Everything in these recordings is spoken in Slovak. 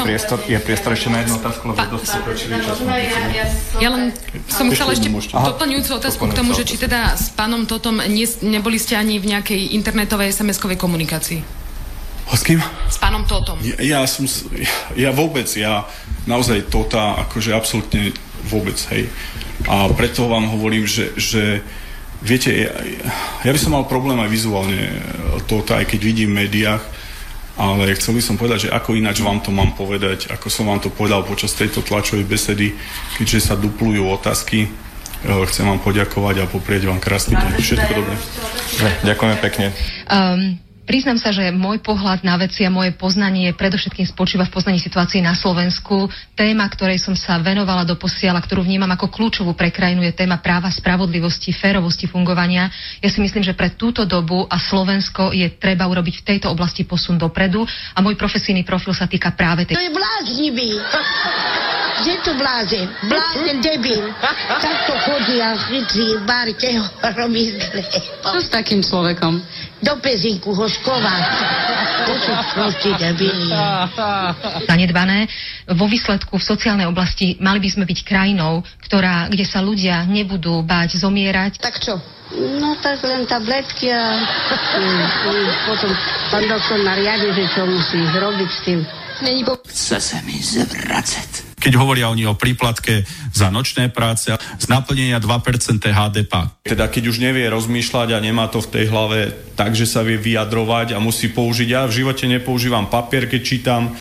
Totom... priestor, je priestor ešte na jednu otázku, lebo dosť pokročili čas. Ja len som chcela ešte doplňujúcu otázku k tomu, že či teda s pánom Totom neboli ste ani v nejakej internetovej SMS-kovej komunikácii. A s kým? S pánom Totom. Ja, ja som, s- ja vôbec, ja naozaj tota, akože absolútne vôbec, hej. A preto vám hovorím, že, že viete, ja, ja by som mal problém aj vizuálne e, tota, aj keď vidím v médiách, ale chcel by som povedať, že ako ináč vám to mám povedať, ako som vám to povedal počas tejto tlačovej besedy, keďže sa duplujú otázky. E, Chcem vám poďakovať a poprieť vám krásny deň. Všetko dobré. Ďakujeme pekne. Um, priznám sa, že môj pohľad na veci a moje poznanie predovšetkým spočíva v poznaní situácie na Slovensku. Téma, ktorej som sa venovala do posiela, ktorú vnímam ako kľúčovú pre krajinu, je téma práva, spravodlivosti, férovosti fungovania. Ja si myslím, že pre túto dobu a Slovensko je treba urobiť v tejto oblasti posun dopredu a môj profesijný profil sa týka práve tej... To je bláznivý. Kde to blázen? Blázen debil. Takto chodí a bárke ho robí zle. Čo s takým človekom? Do pezinku ho šková. To sú proste debili. zanedbané. Vo výsledku v sociálnej oblasti mali by sme byť krajinou, ktorá, kde sa ľudia nebudú báť zomierať. Tak čo? No tak len tabletky a mm, mm, potom pán doktor nariadi, že čo musí zrobiť s tým. Není po... Chce sa mi zvracať. Keď hovoria oni o príplatke za nočné práce z naplnenia 2% HDP. Teda keď už nevie rozmýšľať a nemá to v tej hlave tak, že sa vie vyjadrovať a musí použiť, ja v živote nepoužívam papier, keď čítam,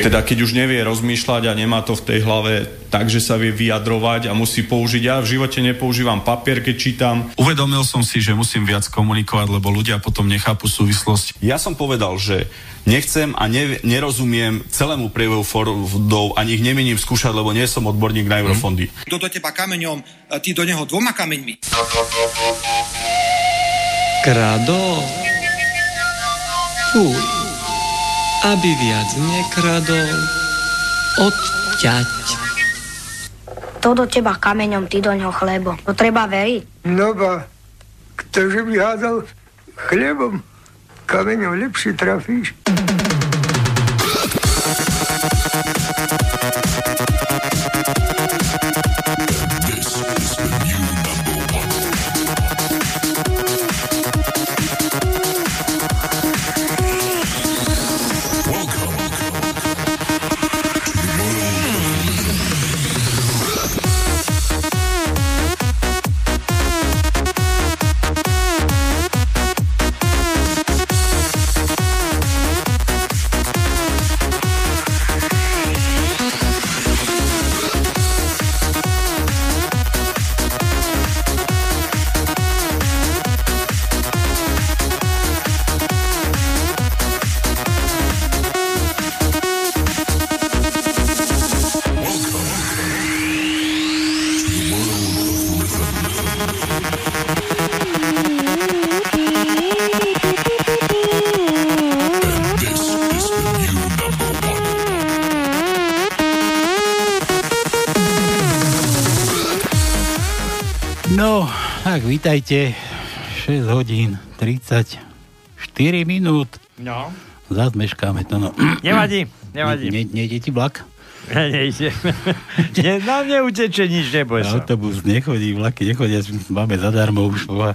teda keď už nevie rozmýšľať a nemá to v tej hlave tak, že sa vie vyjadrovať a musí použiť, ja v živote nepoužívam papier, keď čítam. Uvedomil som si, že musím viac komunikovať, lebo ľudia potom nechápu súvislosť. Ja som povedal, že nechcem a ne, nerozumiem celému priebehu fondov, ani ich nemienim skúšať, lebo nie som odborník na eurofondy. Kto do teba kameňom, ty do neho dvoma kameňmi. Krado? Fuj. Aby viac nekradol, odťať. To do teba kameňom, ty do ňoho chlebo. To treba veriť. No ba, ktože by hádal chlebom, kameňom lepšie trafíš. Vítajte. 6 hodín 34 minút. No. Meškáme to, no. Nevadí, nevadí. Ne, ne, nejde ti vlak? Nejde. Ne, na mne uteče nič, neboj sa. Autobus nechodí, vlaky nechodia, máme zadarmo už. A, a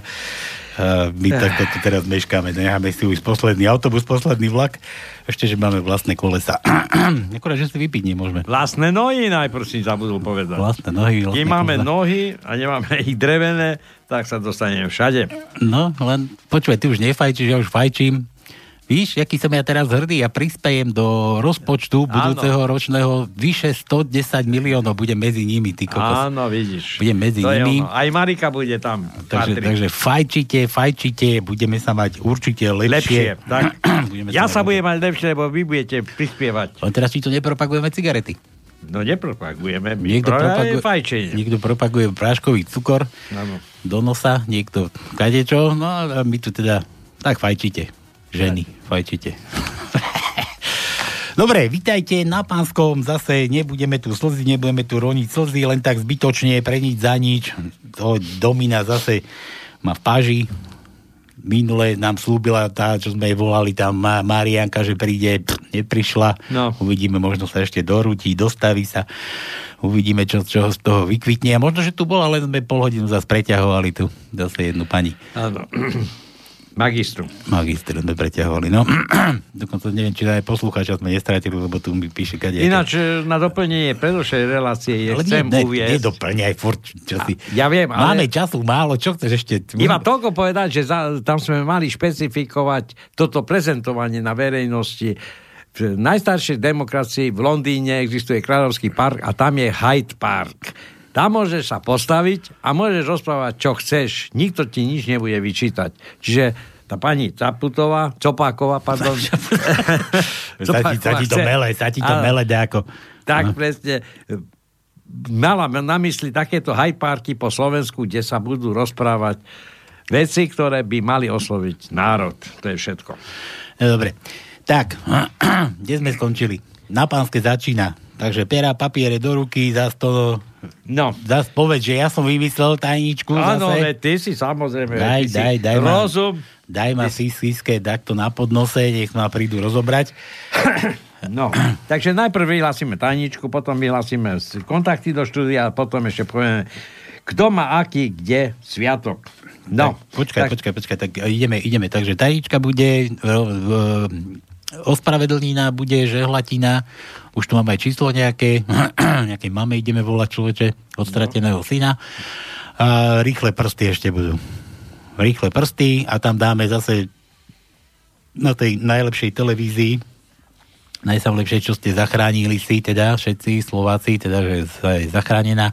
my takto tu teraz meškáme, necháme si už posledný autobus, posledný vlak. Ešte, že máme vlastné kolesa. Akorát, že si vypiť nemôžeme. Vlastné nohy najprv si zabudol povedať. Vlastné nohy, vlastné Keď máme kolesa. nohy a nemáme ich drevené, tak sa dostaneme všade. No, len počúvaj, ty už nefajčíš, ja už fajčím. Víš, aký som ja teraz hrdý a prispejem do rozpočtu budúceho ročného vyše 110 miliónov, bude medzi nimi, ty kokos. Áno, vidíš. Bude medzi To nimi. Aj Marika bude tam. Takže, patrí. takže fajčite, fajčite, budeme sa mať určite lepšie. Lepšie, tak. Budeme ja sa mať budem mať lepšie, lebo vy budete prispievať. Len teraz či to nepropagujeme cigarety. No nepropagujeme. My Niekto pro- propaguje, fajčenie. niekto propaguje práškový cukor Áno. do nosa, niekto kadečo, no a my tu teda tak fajčite. Ženy, fajčite. Dobre, vitajte na Pánskom, zase nebudeme tu slzy, nebudeme tu roniť slzy, len tak zbytočne, pre nič za nič. To Domina zase má v páži. Minule nám slúbila tá, čo sme jej volali, tam Ma- Marianka, že príde, pff, neprišla. No. Uvidíme, možno sa ešte dorúti, dostaví sa. Uvidíme, čo, čo z toho vykvitne. A možno, že tu bola, ale sme pol hodinu zase preťahovali tu zase jednu pani. Áno. Magistru. Magister sme preťahovali, no. Dokonca neviem, či aj poslucháča sme nestratili, lebo tu mi píše kade. Ináč e, na doplnenie predošlej relácie je ale chcem ne, uviesť. nedoplňaj furt, čo si. Ja viem, ale... Máme času málo, čo chceš ešte? Iba toľko povedať, že za, tam sme mali špecifikovať toto prezentovanie na verejnosti. V najstaršej demokracii v Londýne existuje Kráľovský park a tam je Hyde Park. Tam môžeš sa postaviť a môžeš rozprávať, čo chceš. Nikto ti nič nebude vyčítať. Čiže tá pani Caputová, Copáková, pardon. Ti to mele, ti to mele dáko. Tak No. presne. Mala na mysli takéto Hyde Parky po Slovensku, kde sa budú rozprávať veci, ktoré by mali osloviť národ. To je všetko. No, dobre. Tak, kde sme skončili? Na pánske začína. Takže pera, papiere do ruky, zas to... No. Zas povedz, že ja som vymyslel tajničku. Áno, zase. ty si samozrejme. Daj, ty si daj, daj ma, Rozum. daj ma síske takto na podnose, nech ma prídu rozobrať. No, takže najprv vyhlásime tajničku, potom vyhlásime s- kontakty do štúdia a potom ešte povieme, kto má aký, kde sviatok. No, tak, počkaj, tak... počkaj, počkaj, tak ideme, ideme. Takže tajnička bude, v, v, ospravedlnina bude, žehlatina, už tu máme aj číslo nejaké, nejaké máme, ideme volať človeče od strateného syna. A rýchle prsty ešte budú. Rýchle prsty a tam dáme zase na tej najlepšej televízii najsamlepšie, čo ste zachránili si, teda všetci Slováci, teda, že sa je zachránená,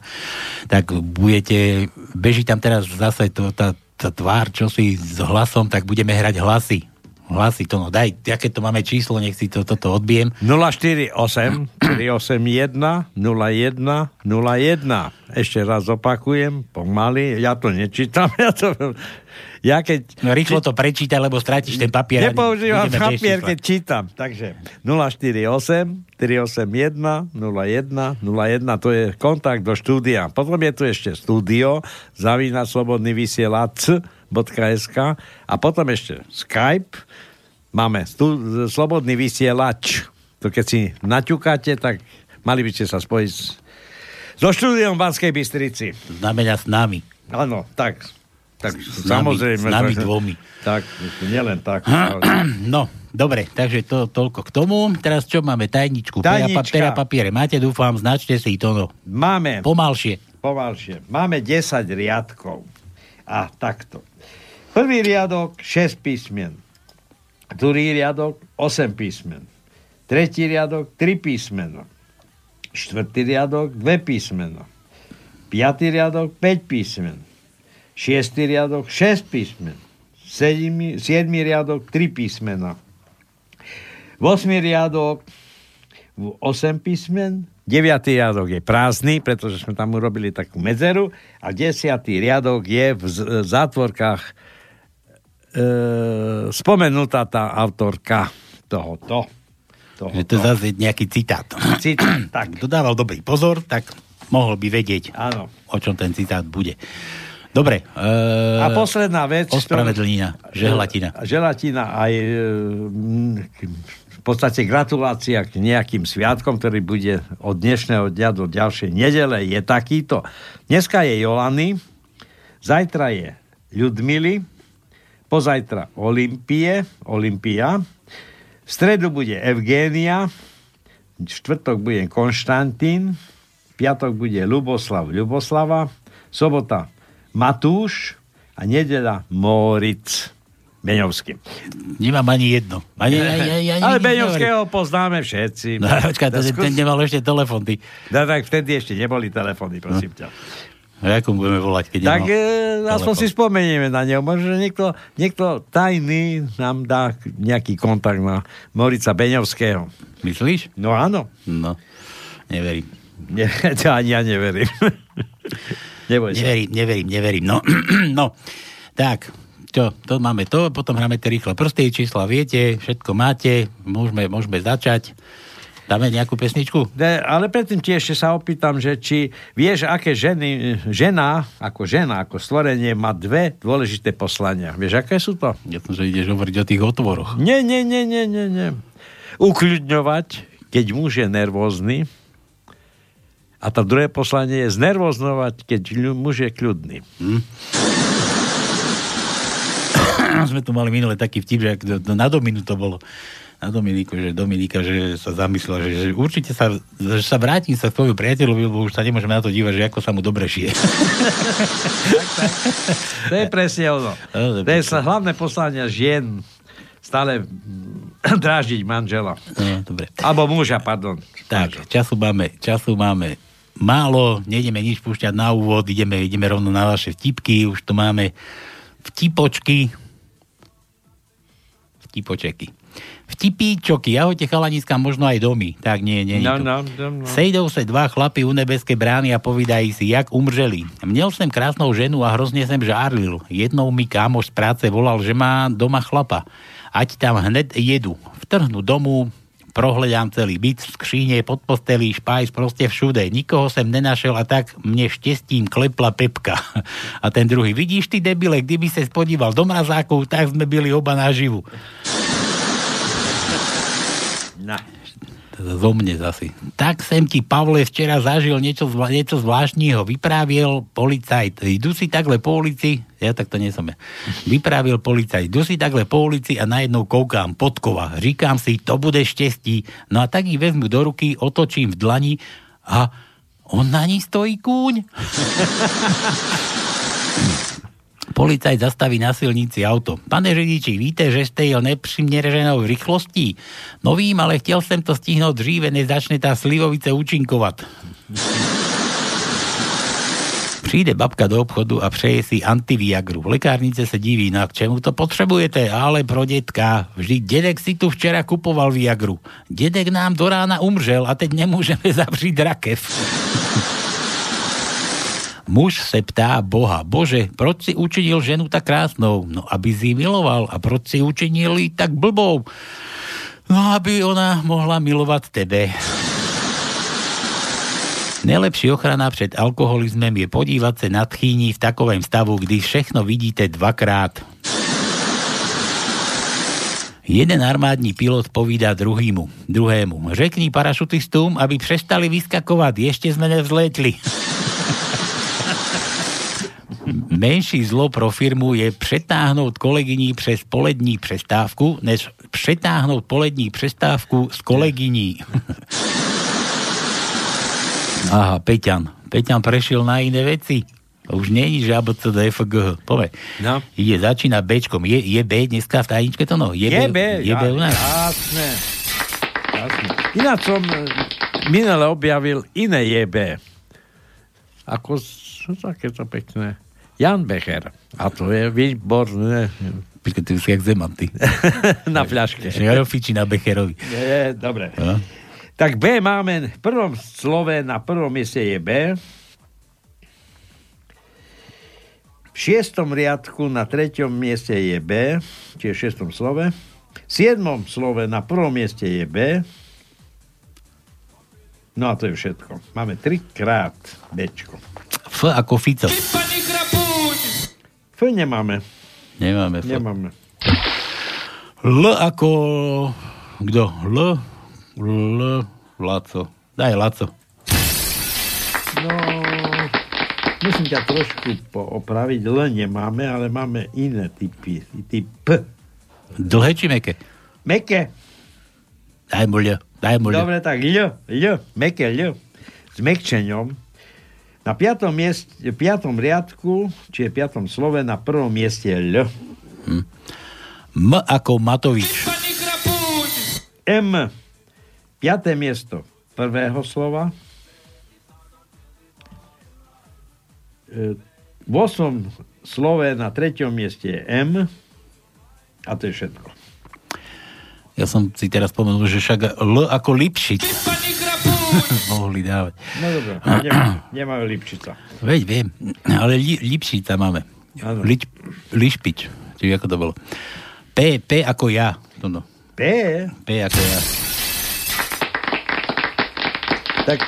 tak budete, beží tam teraz zase to, tá, tá tvár, čo si s hlasom, tak budeme hrať hlasy. Hlasy to, no daj, aké to máme číslo, nech si to, toto odbijem. 048 381 01 01. Ešte raz opakujem, pomaly, ja to nečítam, ja to... Ja keď... No rýchlo to prečítaj, lebo stratíš ten papier. Nepoužívam papier, keď čítam. Takže 048 381 01 01, to je kontakt do štúdia. Potom je tu ešte studio zavina slobodný vysielač.sk a potom ešte Skype. Máme stu- slobodný vysielač. To keď si naťukáte, tak mali by ste sa spojiť so štúdiom v Banskej Bystrici. Znamená s nami. Áno, tak. Tak S nami- samozrejme. s nami dvomi. Tak, nielen tak. No, dobre, takže to toľko k tomu. Teraz čo máme? Tajničku. Tajnička. pera, papiere. Máte, dúfam, značte si to. No. Máme. Pomalšie. Pomalšie. Máme 10 riadkov. A takto. Prvý riadok 6 písmen. Druhý riadok 8 písmen. Tretí riadok 3 písmena. Štvrtý riadok 2 písmena. Piatý riadok 5 písmen. Šiestý riadok 6 písmen. Sedmi, siedmý riadok 3 písmena. 8 riadok 8 písmen, 9. riadok je prázdny, pretože sme tam urobili takú medzeru a 10. riadok je v zátvorkách e, spomenutá tá autorka tohoto. Že to zase nejaký citát. Citát, tak. Kto dával dobrý pozor, tak mohol by vedieť, Áno. o čom ten citát bude. Dobre. E, A posledná vec. Ospravedlnina, želatina. Želatina aj e, m, v podstate gratulácia k nejakým sviatkom, ktorý bude od dnešného dňa do ďalšej nedele, je takýto. Dneska je Jolany, zajtra je Ľudmily, pozajtra Olympie, Olympia, v stredu bude Evgénia, v štvrtok bude Konštantín, v piatok bude Luboslav Ľuboslava, sobota Matúš a nedela Moritz. Beňovský. Nemám ani jedno. Ani, ani, ani, ani Ale Beňovského poznáme všetci. No, počkaj, ten, ten nemal ešte telefon, ty. No, tak vtedy ešte neboli telefóny, prosím ťa. No, ako budeme volať, keď Tak e, aspoň si spomenieme na neho. Možno, niekto, niekto tajný nám dá nejaký kontakt na Morica Beňovského. Myslíš? No áno. No, neverím. Nie, to ani ja neverím. Neboj sa. Neverím, neverím, neverím. No, no, tak, čo, to máme to, potom hráme tie rýchle prsty, čísla viete, všetko máte, môžeme, môžeme začať. Dáme nejakú pesničku? Ne, ale predtým ti ešte sa opýtam, že či vieš, aké ženy, žena, ako žena, ako stvorenie, má dve dôležité poslania. Vieš, aké sú to? Ja som, že ideš hovoriť o tých otvoroch. Nie, nie, nie, nie, nie, nie. Ukľudňovať, keď muž je nervózny. A to druhé poslanie je znervóznovať, keď muž je kľudný. Hm? Sme tu mali minule taký vtip, že na Dominu to bolo na Dominiku, že Dominika, že sa zamyslela, že, že určite sa, že sa vrátim sa k tvojmu priateľovi, lebo už sa nemôžeme na to dívať, že ako sa mu dobre šije. To je presne ono. No, To je sa hlavné poslania žien stále dráždiť manžela. No, dobre. Alebo muža, pardon. Tak, času máme, času máme málo, nejdeme nič púšťať na úvod, ideme, ideme rovno na vaše vtipky, už tu máme vtipočky, vtipočeky. Vtipíčoky, ahojte chalaniska, možno aj domy. Tak nie, nie. No, to. no, no, no. Sejdou se dva chlapi u nebeské brány a povídají si, jak umřeli. Měl jsem krásnou ženu a hrozně jsem žárlil. Jednou mi kámoš z práce volal, že má doma chlapa. Ať tam hned jedu. Vtrhnu domů, prohľadám celý byt, skříne, pod postelí, špajs, proste všude. Nikoho som nenašel a tak mne štestím klepla Pepka. A ten druhý, vidíš ty debile, kdyby sa spodíval do mrazákov, tak sme byli oba naživu. No. Teda zo mne zasi. Tak sem ti, Pavle, včera zažil niečo, zvla, niečo zvláštního. Vypráviel policajt. Idú si takhle po ulici, ja tak to nie som ja. Vypráviel policajt. Idú si takhle po ulici a najednou koukám, podkova. Říkám si, to bude štestí. No a tak ich vezmu do ruky, otočím v dlani a on na ní stojí kúň. Policajt zastaví na silnici auto. Pane řidiči, víte, že jste jel nepřiměřenou rychlostí? No vím, ale chtěl jsem to stihnout dříve, než začne ta slivovice účinkovat. Přijde babka do obchodu a přeje si antiviagru. V lekárnice se diví, no a k čemu to potřebujete? Ale pro dětka. Vždyť dědek si tu včera kupoval viagru. Dědek nám do rána umřel a teď nemůžeme zavřít rakev. Muž se ptá Boha, Bože, proč si učinil ženu tak krásnou? No, aby si miloval. A proč si učinil ji tak blbou? No, aby ona mohla milovať tebe. Najlepší ochrana před alkoholizmem je podívať sa na tchýni v takovém stavu, kdy všechno vidíte dvakrát. Jeden armádní pilot povídá druhýmu, druhému. Řekni parašutistům, aby přestali vyskakovať, ešte sme nevzletli. Menší zlo pro firmu je přetáhnout kolegyní přes polední přestávku, než přetáhnout polední přestávku s kolegyní. Aha, Peťan. Peťan prešiel na iné veci. Už není, že ABCDFG. Pove. No. Ide, začína Bčkom. Je, je B dneska v tajničke to no? Je, Je B, je B u nás? Jasné. Jasné. Ináč som e, minule objavil iné JB. Ako, také to pekné. Jan Becher. A to je výborné. Počkaj, ty si jak Zeman, ty. na fľaške. Šerofiči na Becherovi. Je, dobre. No. Tak B máme, v prvom slove na prvom mieste je B. V šiestom riadku na treťom mieste je B, čiže v šiestom slove. V siedmom slove na prvom mieste je B. No a to je všetko. Máme trikrát Bčko. F ako Fico. F nemáme. Nemáme F. Nemáme. L ako... Kto? L? L... Laco. Daj Laco. No, musím ťa trošku opraviť. L nemáme, ale máme iné typy. Typ P. Dlhé či meké? Meké. Daj mu ľ. Daj mu ľ. Dobre, tak L, L, meké L. S mekčeňom. Na piatom, mieste, piatom riadku, či je piatom slove, na prvom mieste je L. Hm. M ako Matovič. M. Piaté miesto prvého slova. E, V 8 slove na treťom mieste je M. A to je všetko. Ja som si teraz spomenul, že však L ako Lipšic. Mohli dávať. No dobre, nemajú, nemajú Lipčica. Veď viem, ale li, Lipšica máme. Lič, lišpič, či ako to bolo. P, P ako ja. Toto. P? P ako ja. Tak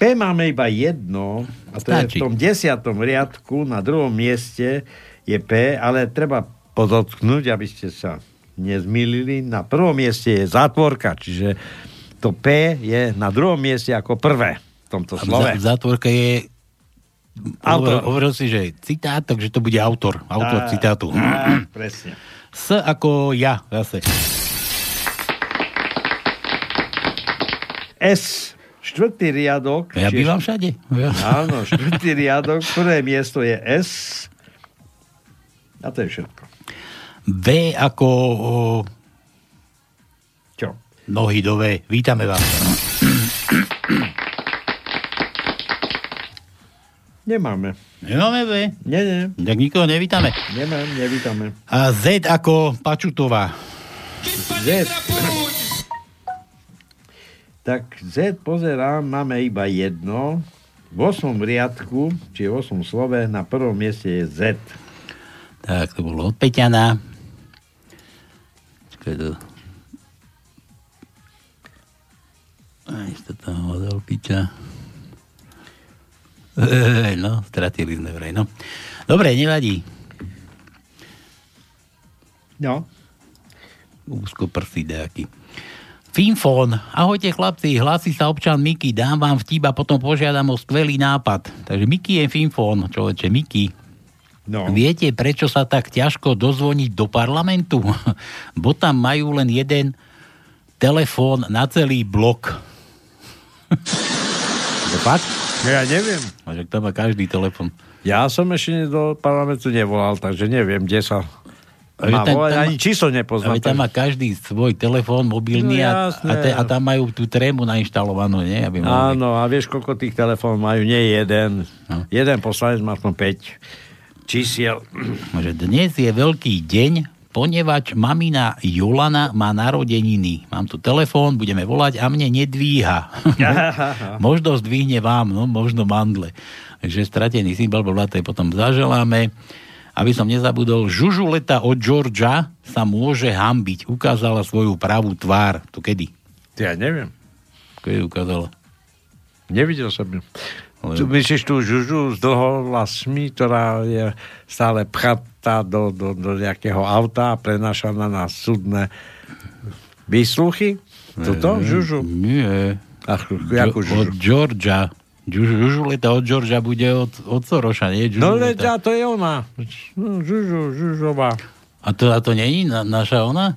P máme iba jedno, a to Stačí. je v tom desiatom riadku, na druhom mieste je P, ale treba podotknúť, aby ste sa nezmýlili. Na prvom mieste je zátvorka, čiže to P je na druhom mieste ako prvé v tomto A slove. v zátvorke je Autor. Hovoril, si, že citát, takže to bude autor. Autor Tá, citátu. tá, presne. S ako ja zase. S, štvrtý riadok. Ja čiže- bývam všade. Ja. Áno, štvrtý riadok, prvé miesto je S. A to je všetko. V ako? Nohy do V. Vítame vás. Nemáme. Nemáme V. Nie, nie. Tak nikoho nevítame. Nemám, nevítame. A Z ako Pačutová. Z. Tak Z pozerám, máme iba jedno. V 8 riadku, či v 8 slove, na prvom mieste je Z. Tak to bolo od Peťana. Čakaj to... Aj to tam hodol piča. Ej, no, stratili sme vraj, no. Dobre, nevadí. No. Úzko prsí nejaký. Finfón. Ahojte chlapci, hlási sa občan Miky, dám vám vtip a potom požiadam o skvelý nápad. Takže Miky je Finfón, človeče, Miky. No. Viete, prečo sa tak ťažko dozvoniť do parlamentu? Bo tam majú len jeden telefón na celý blok. To fakt? Ja neviem. A že tam má každý telefón. Ja som ešte do parlamentu nevolal, takže neviem, kde sa má tam- volať, tam- ani číslo nepoznám. Tam má každý svoj telefón mobilný No, a, jasné. a, te, a tam majú tú trému nainštalovanú, nie? Aby mohli... Áno, a vieš, koľko tých telefónov majú? Nie jeden. No. Jeden poslanec má aspoň 5 čísiel. že dnes je veľký deň, ponevač mamina Jolana má narodeniny. Mám tu telefón, budeme volať a mne nedvíha. možno zdvihne vám, no možno mandle. Takže stratený symbol, to je potom zaželáme. Aby som nezabudol, Žužuleta od Georgia sa môže hambiť. Ukázala svoju pravú tvár. To kedy? Ja neviem. Kedy ukázala? Nevidel som ju. Ale- Tu myslíš tú žužu s dlhovlasmi, ktorá je stále pchatá do, do, do nejakého auta a prenášaná na súdne výsluchy? Tuto Eh, žužu? Nie. Ach, Jo- jakú Od žužu? Georgia. Žužu- Žužuleta od Georgia bude od, od Soroša, nie? No Žužuleta. veď, a to je ona. No, žužu, žužová. A to, a to je na, naša ona?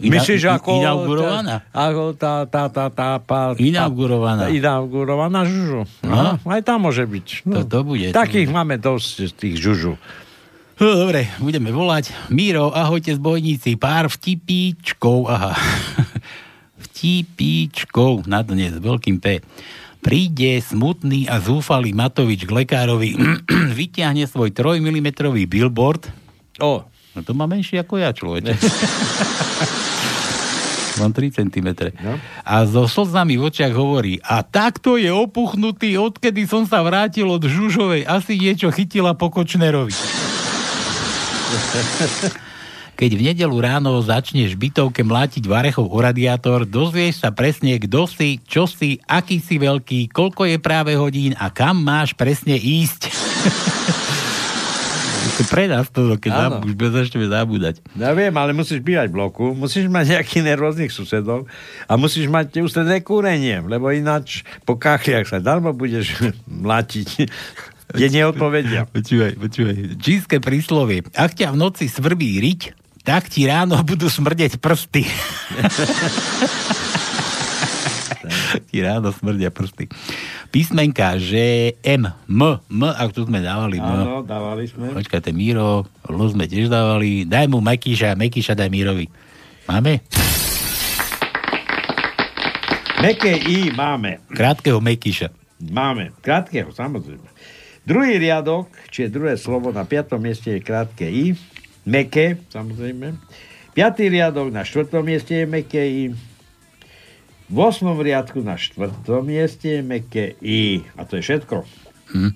Ina- Myslíš, ako... Inaugurovaná? Ako tá, tá, tá, tá, tá, Inaugurovaná. Tá, inaugurovaná žužu. No. No. Aj tam môže byť. No. To, to bude. Takých máme dosť z tých žužu. No, dobre, budeme volať. Míro, ahojte zbojníci, pár vtipíčkov, aha. vtipíčkov na dnes, veľkým P. Príde smutný a zúfalý Matovič k lekárovi, vyťahne svoj 3 mm billboard. O. No to má menší ako ja, človeče. Mám 3 cm. No. A so slzami v očiach hovorí, a takto je opuchnutý, odkedy som sa vrátil od Žužovej. Asi niečo chytila po Kočnerovi. Keď v nedelu ráno začneš bytovke mlátiť varechov o radiátor, dozvieš sa presne, kto si, čo si, aký si veľký, koľko je práve hodín a kam máš presne ísť. To pre nás to, keď Áno. zab- už začneme zabúdať. Ja viem, ale musíš bývať v bloku, musíš mať nejakých nervóznych susedov a musíš mať ústredné kúrenie, lebo ináč po kachliach sa darmo budeš mlátiť, kde neodpovedia. Počúvaj, počúvaj. Čínske príslovie. Ak ťa v noci svrbí riť, tak ti ráno budú smrdeť prsty. ti ráno smrdia prsty. Písmenka, že M, M, M, ak tu sme dávali M. Áno, dávali sme. Počkajte, Míro, L sme tiež dávali. Daj mu Mekíša, Mekíša daj Mírovi. Máme? Meké I máme. Krátkeho Mekíša. Máme. Krátkeho, samozrejme. Druhý riadok, čiže druhé slovo na piatom mieste je krátke I. Meké, samozrejme. Piatý riadok na štvrtom mieste je meké I. V osmom riadku na štvrtom mieste je meké I. A to je všetko. Hm.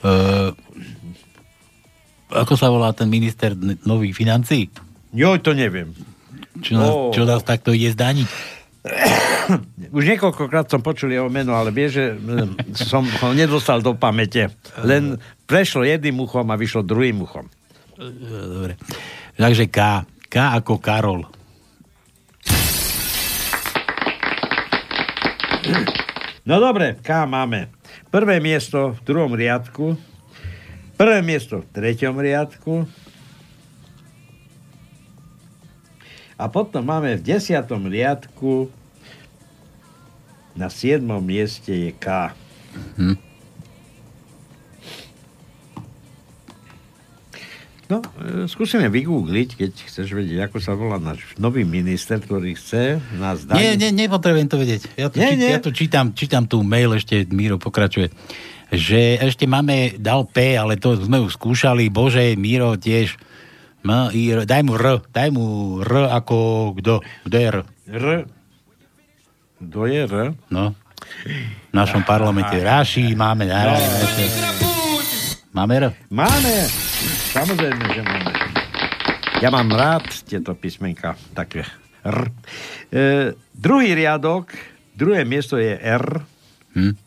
Uh, ako sa volá ten minister nových financí? Joj, to neviem. Čo nás, Ó. čo nás takto ide zdaniť? Už niekoľkokrát som počul jeho meno, ale vie, že mm, som ho nedostal do pamäte. Len prešlo jedným uchom a vyšlo druhým uchom. Dobre. Takže K. K ako Karol. No dobre, K máme. Prvé miesto v druhom riadku. Prvé miesto v treťom riadku. A potom máme v desiatom riadku na siedmom mieste je K. Hm. No, e, skúsime vygoogliť, keď chceš vedieť, ako sa volá náš nový minister, ktorý chce nás dať. Nie, nie, nepotrebujem to vedieť. Ja to, Nie, či, nie. ja to čítam, čítam tú mail, ešte Míro pokračuje. Že ešte máme, dal P, ale to sme už skúšali, bože, Míro tiež. M, I, R, daj mu R, daj mu R ako kto? Kto je R? R. Kto je R? No. V našom parlamente. Raši máme. No. Máme R? Máme. Samozrejme, že máme. Ja mám rád tieto písmenka, také R. E, druhý riadok, druhé miesto je R. Hm.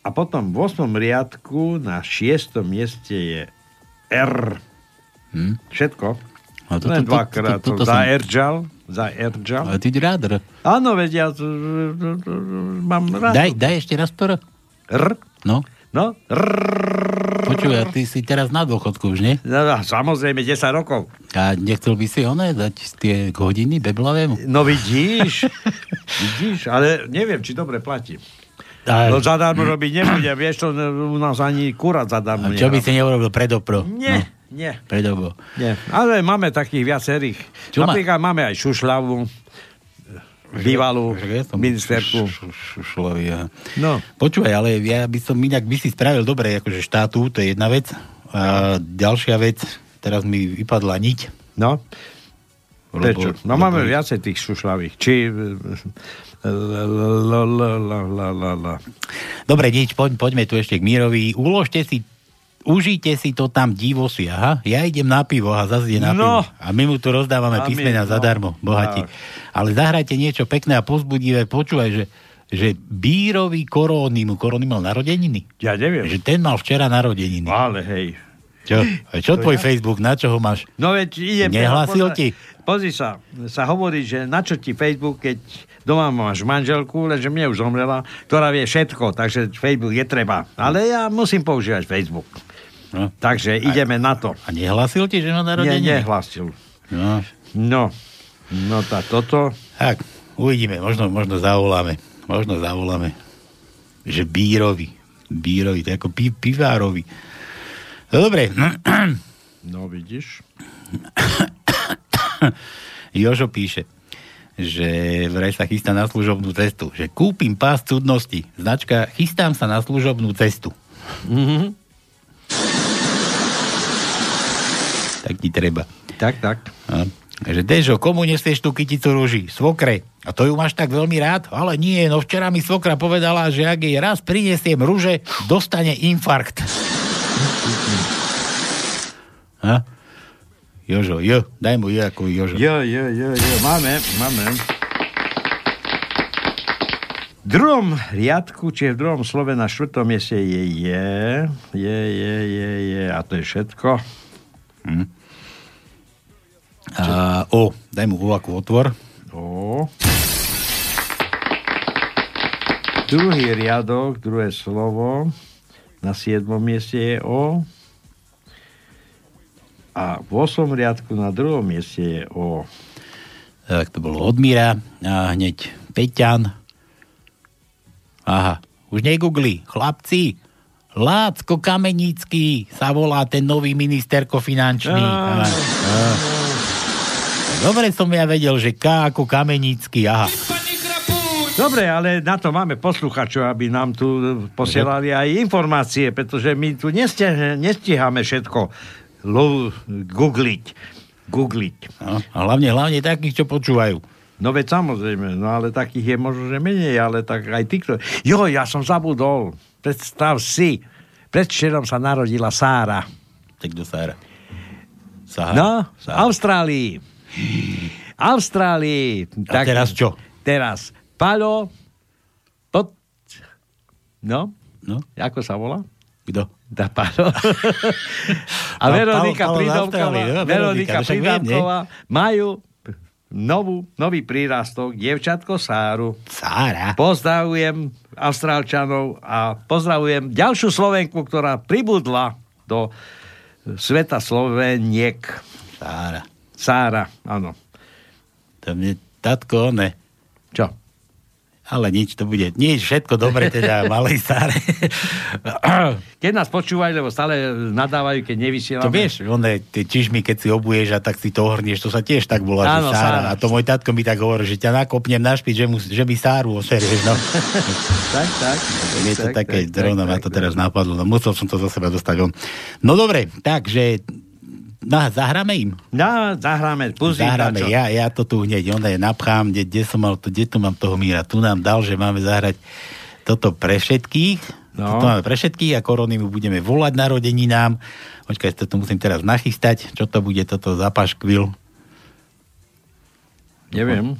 A potom v 8. riadku na 6. mieste je R. Hm. Všetko. A to- Len to- to- dvakrát. to- toto Za som- Erdžal. Za Erdžal. Ale ty rád R. Áno, veď ja to, mám rád. Daj, daj ešte raz to R. R. No. No. Počuj, a ty si teraz na dôchodku už, nie? No, no, samozrejme, 10 rokov. A nechcel by si oné dať tie hodiny beblavému? No vidíš, vidíš, ale neviem, či dobre platí. A- No zadarmo robiť nebudem, vieš, to u nás ani kurát zadarmo A čo by si neurobil predopro? Nie, nie, Predobo. nie. Ale máme takých viacerých. Čo má- Napríklad máme aj Šušľavu, bývalú ministerku. Šušlovi, ja. No. Počúvaj, ale ja by som inak by si spravil dobre, akože štátu, to je jedna vec. A ďalšia vec, teraz mi vypadla niť. No. Prečo? No lebo- máme viacej tých šušľavých. Či... Dobre, nič, poď, poďme tu ešte k Mírovi. Uložte si, užite si to tam divo si. Aha, ja idem na pivo a zase ide na No. pivo. A my mu tu rozdávame A my, písmena no. zadarmo, bohati. Tak. Ale zahrajte niečo pekné a pozbudivé. Počúvaj, že že Bírovi Koróny mu Koróny mal narodeniny. Ja neviem. Že ten mal včera narodeniny. Ale hej. Čo? Čo To tvoj ja? Facebook? Na čo ho máš? No veď idem... Nehlásil podľa- ti? Pozri sa, sa hovorí, že na čo ti Facebook, keď doma máš manželku, lenže mne už zomrela, ktorá vie všetko, takže Facebook je treba. Ale ja musím používať Facebook. No. Takže ideme na to. A nehlásil ti, že má Nie, narodeniny? nehlasil. No. No, no tá toto... Tak, uvidíme, možno, možno zavoláme. Možno zavoláme. Že Bírovi. Bírovi, to je ako pi- pivárovi. No dobre. No vidíš. Jožo píše, že vraj sa chystá na služobnú cestu. Že kúpim pás cudnosti. Značka chystám sa na služobnú cestu. Mhm. Tak ti treba. Tak, tak. A, že Dežo, komu nesieš tú kyticu rúži? Svokre. A to ju máš tak veľmi rád? Ale nie, no včera mi svokra povedala, že ak jej raz prinesiem rúže, dostane infarkt. Ha? Jožo, jo, daj mu jo ako Jožo. Jo, jo, jo, jo, máme, máme. V druhom riadku, či v druhom slove na štvrtom mieste je je, je, je, je, je, a to je všetko. Hm. A, o, daj mu O ako otvor. O. Druhý riadok, druhé slovo, na siedmom mieste je O. A v osmom riadku na druhom mieste je O. Tak to bolo od Míra. A hneď Peťan. Aha, už negoogli. Chlapci, Lácko Kamenický sa volá ten nový ministerko finančný. Á, á. Dobre som ja vedel, že K ako Kamenický, aha. Dobre, ale na to máme posluchačov, aby nám tu posielali aj informácie, pretože my tu nestih- nestíhame všetko lo- googliť. Googliť. No, a hlavne, hlavne takých, čo počúvajú. No veď samozrejme, no ale takých je možno, že menej, ale tak aj tí, ktorí... Jo, ja som zabudol. Predstav si, predvčerom sa narodila Sára. Tak do Sára. Sára. No, v Austrálii. Austrálii. A teraz čo? Teraz Paľo, pod... No, No, ako sa volá? kto? Tá Paľo. A No, Veronika Pridovková, no, Veronika? Pridovková majú novú, nový prírastok, dievčatko Sáru. Sára. Pozdravujem Austrálčanov a pozdravujem ďalšiu Slovenku, ktorá pribudla do sveta Sloveniek. Sára. Sára, áno. To mne, tatko, ne. Čo? Ale nič, to bude, nič, všetko dobre teda, malej Sáre. Keď nás počúvajú, lebo stále nadávajú, keď nevysielame. To vieš, one, tie čižmy, keď si obuješ a tak si to ohrnieš, to sa tiež tak Áno, že Sára. Sára. A to môj tatko mi tak hovorí, že ťa nakopnem na špič, že, mu, že mi Sáru oserieš, no. Tak, tak. Je to tak, také, tak, zrovna tak, ma to teraz napadlo, no musel som to za seba dostať von. No dobre, takže no, zahráme im. No, zahráme, pustím Zahráme, ja, ja to tu hneď, on je napchám, kde, kde som mal, to, kde tu mám toho míra. Tu nám dal, že máme zahrať toto pre všetkých. No. Toto máme pre všetkých a korony mu budeme volať narodeninám. Počkaj, to tu musím teraz nachystať. Čo to bude toto za paškvil? Neviem.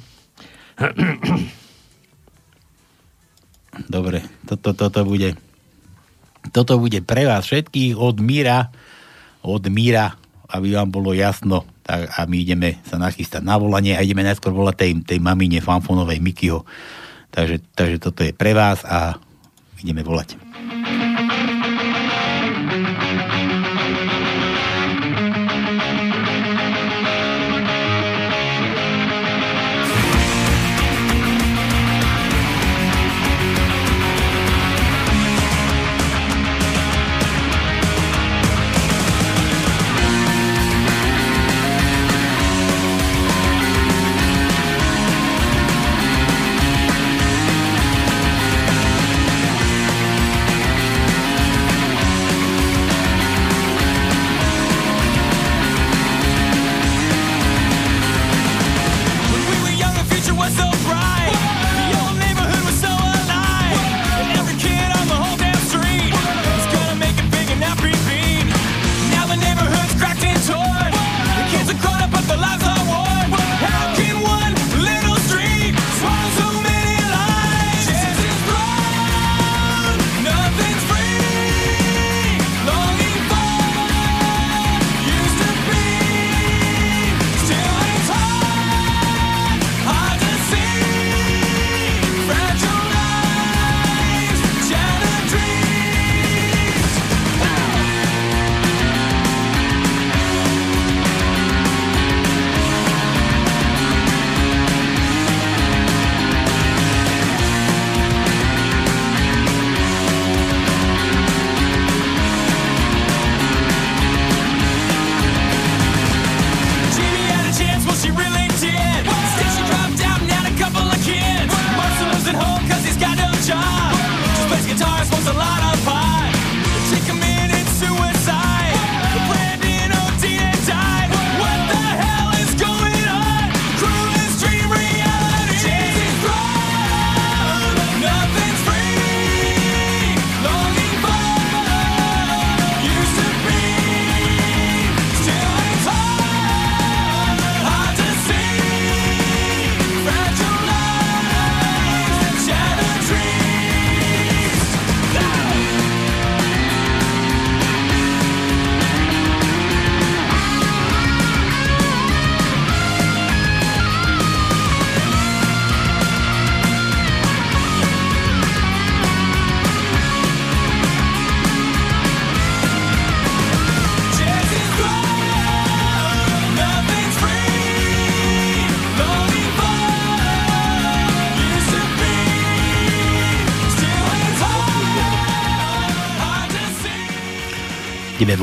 Dobre, toto, toto bude toto bude pre vás všetkých od Míra od Míra, aby vám bolo jasno tak, a my ideme sa nachystať na volanie a ideme najskôr volať tej, tej mamine fanfonovej Mikyho. Takže, takže toto je pre vás a ideme volať.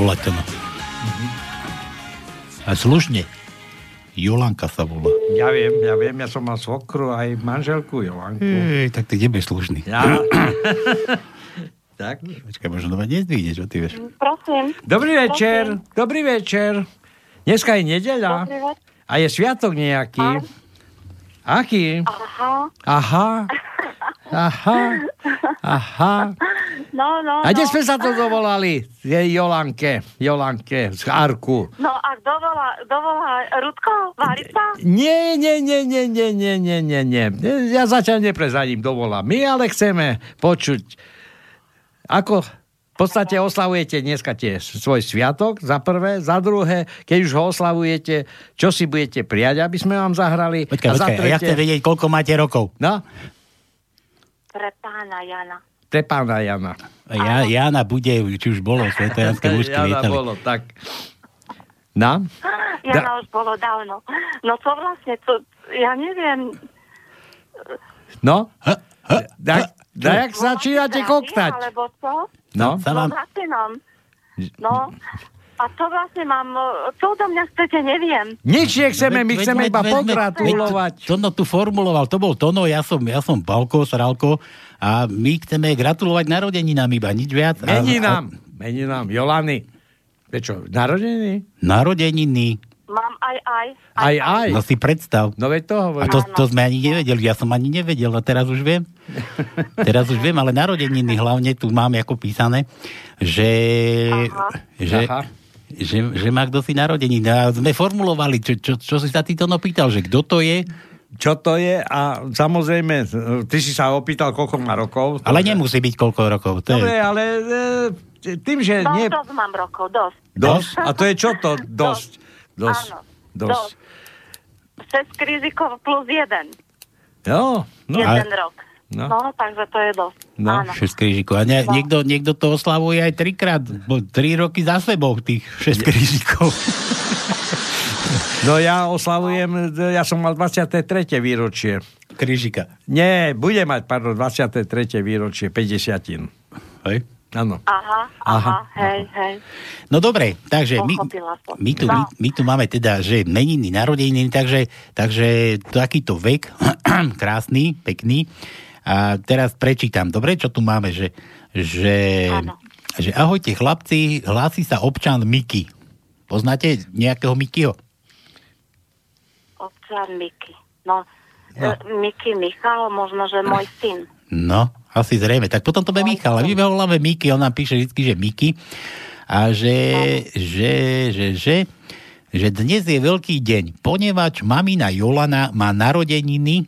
Volať to. no. A slušne. Jolanka sa volá. Ja viem, ja viem, ja som mal svokru aj manželku Jolanku. Ej, tak ty nebudeš slušný. Ja. tak. Počkaj, možno ma nezdvíde, čo ty vieš. Prosím. Dobrý večer, dobrý večer. Dneska je nedeľa a je sviatok nejaký. Aký? Aha. Aha. Aha. Aha. No, no, A kde no. sme sa to dovolali? Je Jolanke, Jolanke, z Arku. No a kto volá, kto volá Rudko? Varica? Nie, nie, nie, nie, nie, nie, nie, nie, nie. Ja zatiaľ neprezadím dovolá. My ale chceme počuť, ako v podstate oslavujete dneska tie svoj sviatok, za prvé. Za druhé, keď už ho oslavujete, čo si budete prijať, aby sme vám zahrali. Počkaj, a za počkaj, ja chcem vedieť, koľko máte rokov. No, Pre pána Jana. pre pána Jana. Ja, Jana bude, či už bolo, svetojanské mužky Jana lietali. bolo, tak. No? Jana už bolo dávno. No co vlastne, to, ja neviem, No? Tak, tak začínate koktať. alebo čo? No? No, zasynom. No, a to vlastne mám, čo odo mňa chcete, neviem. Nič nechceme, my chceme iba pogratulovať. Tono tu formuloval, to bol Tono, ja som, ja som Palko, Sralko a my chceme gratulovať narodeninám iba, nič viac. A- Mení a- nám, mení nám, Jolany. Prečo, narodení? Narodeniny. Mám aj, aj. Aj, aj. No si predstav. No veď to A hovorím. to, to sme ani nevedeli, ja som ani nevedel a teraz už viem. Teraz už viem, ale narodeniny hlavne tu máme ako písané, že, že, Aha. Že, že má kto si narodeniny. A sme formulovali, čo, čo, čo si sa ty to pýtal, že kto to je, Čo to je a samozrejme, ty si sa opýtal, koľko má rokov. ale nemusí byť koľko rokov. To Dobre, je, ale e, tým, že No, nie... dosť mám rokov, dosť. Dosť? A to je čo to? Dosť. Dosť. Áno, Dosť. 6 krizikov plus 1. Jo, no. jeden a- rok. No. No. takže to je dosť. No. Áno. 6 krížikov. A ne, No. niekto, niekto to oslavuje aj trikrát, bo tri roky za sebou tých 6 krížikov. No ja oslavujem, ja som mal 23. výročie. Krížika. Nie, bude mať, pardon, 23. výročie, 50. Hej? Áno. Aha, aha, Aha, hej, hej. No dobre, takže my, my, tu, No. my, my tu máme teda, že meniny, narodeniny, takže, takže takýto vek, krásny, pekný. A teraz prečítam, dobre, čo tu máme, že, že, že ahojte chlapci, hlási sa občan Miky. Poznáte nejakého Mikyho? Občan Miky. No, no. Miky Michal, možno, že môj syn. No, asi zrejme. Tak potom to bude Michal. My voláme Miky, on nám píše vždy, že Miky. A že, že, že, že, že dnes je veľký deň, ponevač mamina Jolana má narodeniny.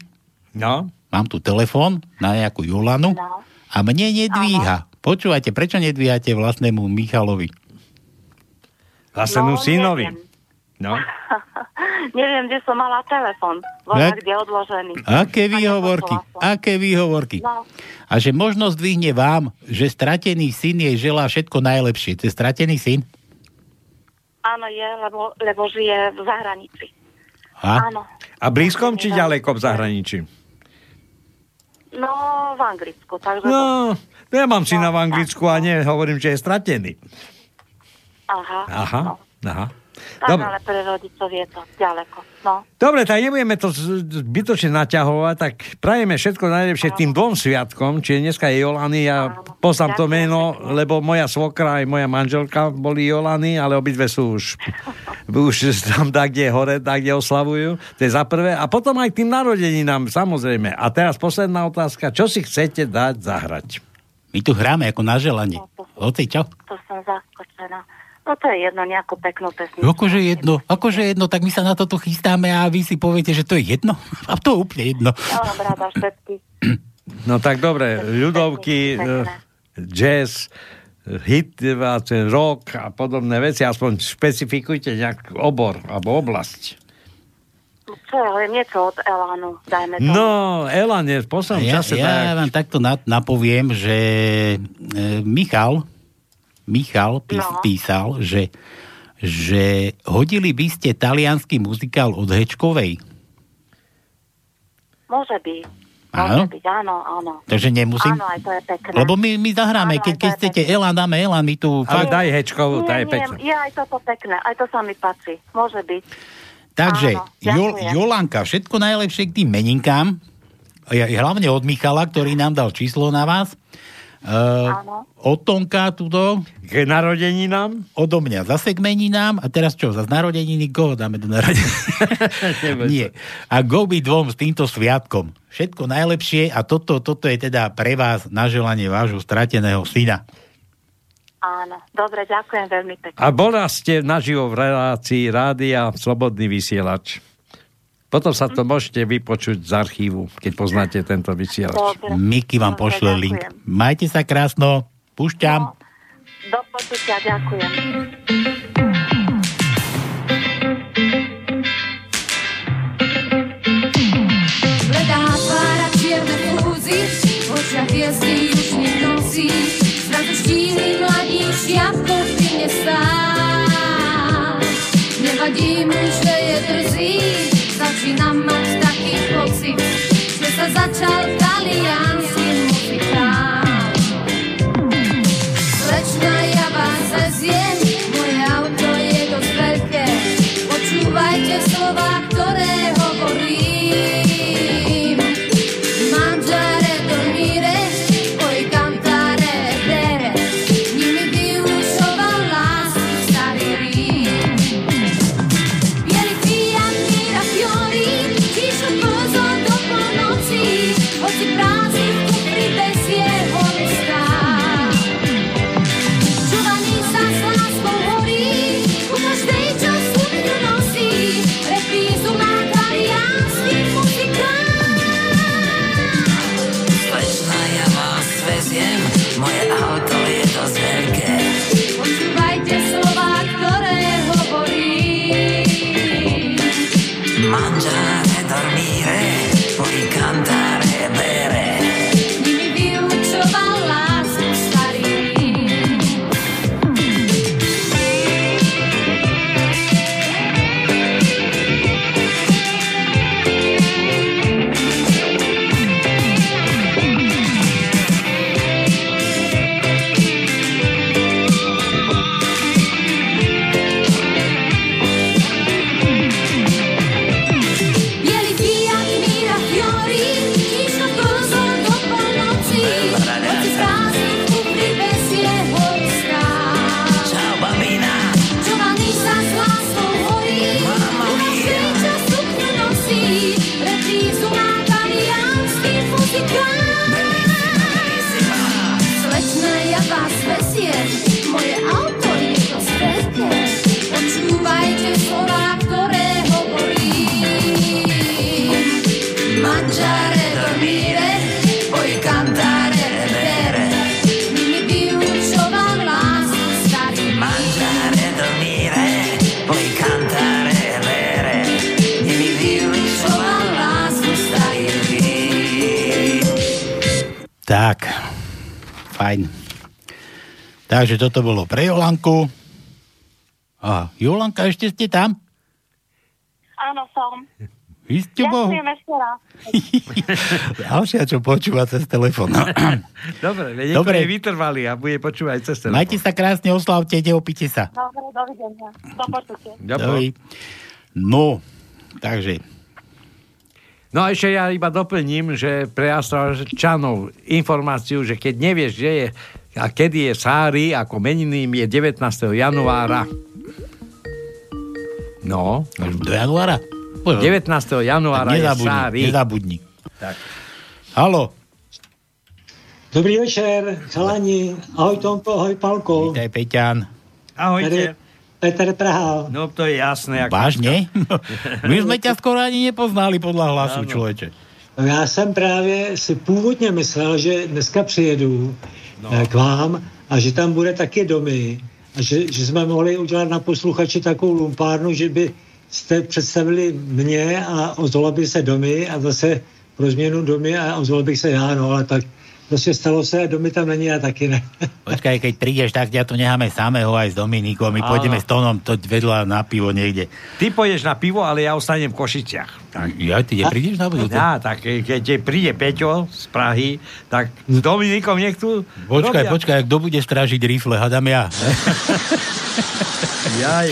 No. Mám tu telefón na nejakú Jolanu No. a mne nedvíha. Počúvajte, prečo nedvíhate vlastnému Michalovi? Vlastnému No, synovi. neviem. No. Neviem, kde som mala telefon. Jak- kde odložený. Aké výhovorky, aké výhovorky. No, A že možno zdvihne vám, že stratený syn jej želá všetko najlepšie. To je stratený syn? áno je, lebo, lebo žije v zahraničí. A? Áno. A blízkom či ďaleko v zahraničí? No, v Anglicku, takže... No, ja mám syna v Anglicku a nie, hovorím, že je stratený. Aha. Aha, No. aha. Tak, Dobre. ale pre rodičov je to ďaleko. No. Dobre, tak nebudeme to zbytočne naťahovať, tak prajeme všetko najlepšie tým dvom sviatkom, čiže dneska je Jolany, ja poznám to meno, lebo moja svokra aj moja manželka boli Jolany, ale obidve sú už, už tam tak, kde hore, tak, kde oslavujú, to je za prvé. A potom aj k tým narodeninám, samozrejme. A teraz posledná otázka, čo si chcete dať zahrať? My tu hráme ako na želanie. Oci, čo? To som zaskočená. No to je jedno, nejakú peknú pesničku. Akože jedno, akože jedno, tak my sa na toto chystáme a vy si poviete, že to je jedno. A to je úplne jedno. Všetky. No tak dobre, ľudovky, eh, jazz, eh, hit, eh, rock a podobné veci, aspoň špecifikujte nejak obor alebo oblasť. Čo ja viem, niečo od Elánu, dajme to. No, Elan je v poslednom Ja, čase ja tak... vám takto na, napoviem, že e, Michal, Michal pís, No. písal, že, že hodili by ste talianský muzikál od Hečkovej. Môže byť. Áno? Môže byť, áno, áno. Takže nemusím? Áno, aj to je pekné. Lebo my, my zahráme, keď, keď chcete Elan, dáme Elan, my tu Ale fakt... daj hečkovú, tá je pekná. je aj toto pekné, aj to sa mi páči. Môže byť. Takže, Áno. Jolanka, všetko najlepšie k tým meninkám. Hlavne od Michala, ktorý nám dal číslo na vás. Uh, od Tonka tuto. K narodeninám? Odo mňa zase k meninám. A teraz čo, zase narodeniny? Koho dáme do narodeniny? Nie. A go by dvom s týmto sviatkom. Všetko najlepšie a toto, toto je teda pre vás na želanie vášho strateného syna. Áno, dobre, ďakujem veľmi pekne. A bola ste naživo v relácii Rádia Slobodný vysielač. Potom sa to môžete vypočuť z archívu, keď poznáte tento vysielač. Dobre. Miky vám Dobre, pošle link. Majte sa krásno. Púšťam. Do počutia, ďakujem. Mať taký pocit, že sa začal taliansky Takže toto bolo pre Jolanku. A Jolanka, ešte ste tam? Áno, som. Vy ste Bohu. Ďakujem ešte raz. Ďalšia, čo počúva cez telefón. Dobre, veď Dobre. Dobre. vytrvali a bude počúvať cez telefón. Majte sa krásne, oslavte, neopite sa. Dobre, dovidenia. Do počutia. No, takže No a ešte ja iba doplním, že pre Astravčanov informáciu, že keď nevieš, kde je a kedy je Sári, ako meniným je 19. januára. No. Do januára? 19. januára je nezabudni, Sári. nezabudni. Tak. Halo. Dobrý večer, chalani. Ahoj Tomko, ahoj Palko. Vítaj, Peťan. Ahojte. Peter Praha. No to je jasné. Ako Vážne? My sme ťa skoro ani nepoznali podľa hlasu, človeče. No, Já jsem právě si původně myslel, že dneska přijedu no. k vám a že tam bude taky domy a že, že jsme mohli udělat na posluchači takovou lumpárnu, že by jste představili mě a ozvala by se domy a zase pro změnu domy a ozval bych se já, no ale tak prostě stalo se a domy tam není a taky ne. Počkaj, keď prídeš, tak ťa tu necháme samého aj s Dominikom. My Áno. pôjdeme s Tonom to vedľa na pivo niekde. Ty pôjdeš na pivo, ale ja ostanem v Košiciach. Tak. Ja, ty neprídeš na budúce? Ja, tak ke- keď príde Peťo z Prahy, tak s Dominikom nech tu Počkaj, robia. počkaj, kto bude strážiť rifle, hadám ja. Jaj.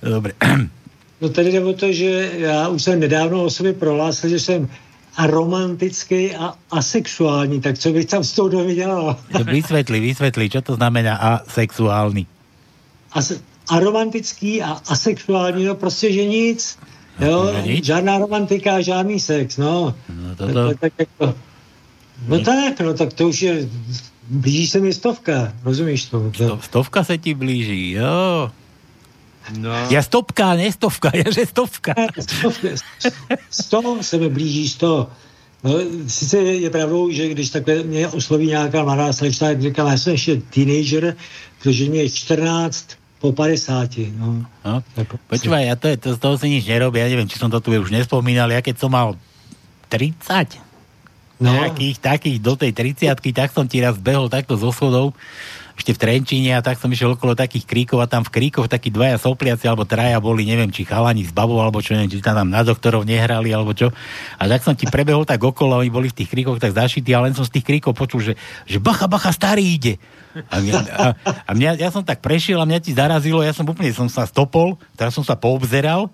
Dobre. No tady jde o to, že já už jsem nedávno o sobě prohlásil, že jsem aromantický a asexuální, tak co bych tam s tou domy dělal? Vysvetli, vysvetli, čo to znamená asexuálny. As- aromantický a asexuální, no prostě, že nic. Jo, Že nic? žádná romantika, žádný sex, no. No Tak, toto, tak, tak, jako, no tak, no tak to už je, blíží se mi stovka, rozumíš to? to stovka se ti blíží, jo. No. Ja stopka, ne stovka, ja že stovka. Sto se mi blíží sto. No, sice je, pravdou, že když takhle mě osloví nějaká mladá slečna, tak říkám, já jsem ještě teenager, protože mě je 14 po 50. No. No, počúvaj, ja to, je, to, z toho si nič nerobím, ja neviem, či som to tu už nespomínal, ja keď som mal 30, No. nejakých takých do tej 30 tak som ti raz behol takto zo schodov, ešte v Trenčíne a tak som išiel okolo takých kríkov a tam v kríkoch takí dvaja sopliaci alebo traja boli, neviem, či chalani s babou alebo čo, neviem, či tam na doktorov nehrali alebo čo. A tak som ti prebehol tak okolo, oni boli v tých kríkoch tak zašití a len som z tých kríkov počul, že, že bacha, bacha, starý ide. A, mňa, a, a mňa, ja som tak prešiel a mňa ti zarazilo, ja som úplne som sa stopol, teraz som sa poobzeral,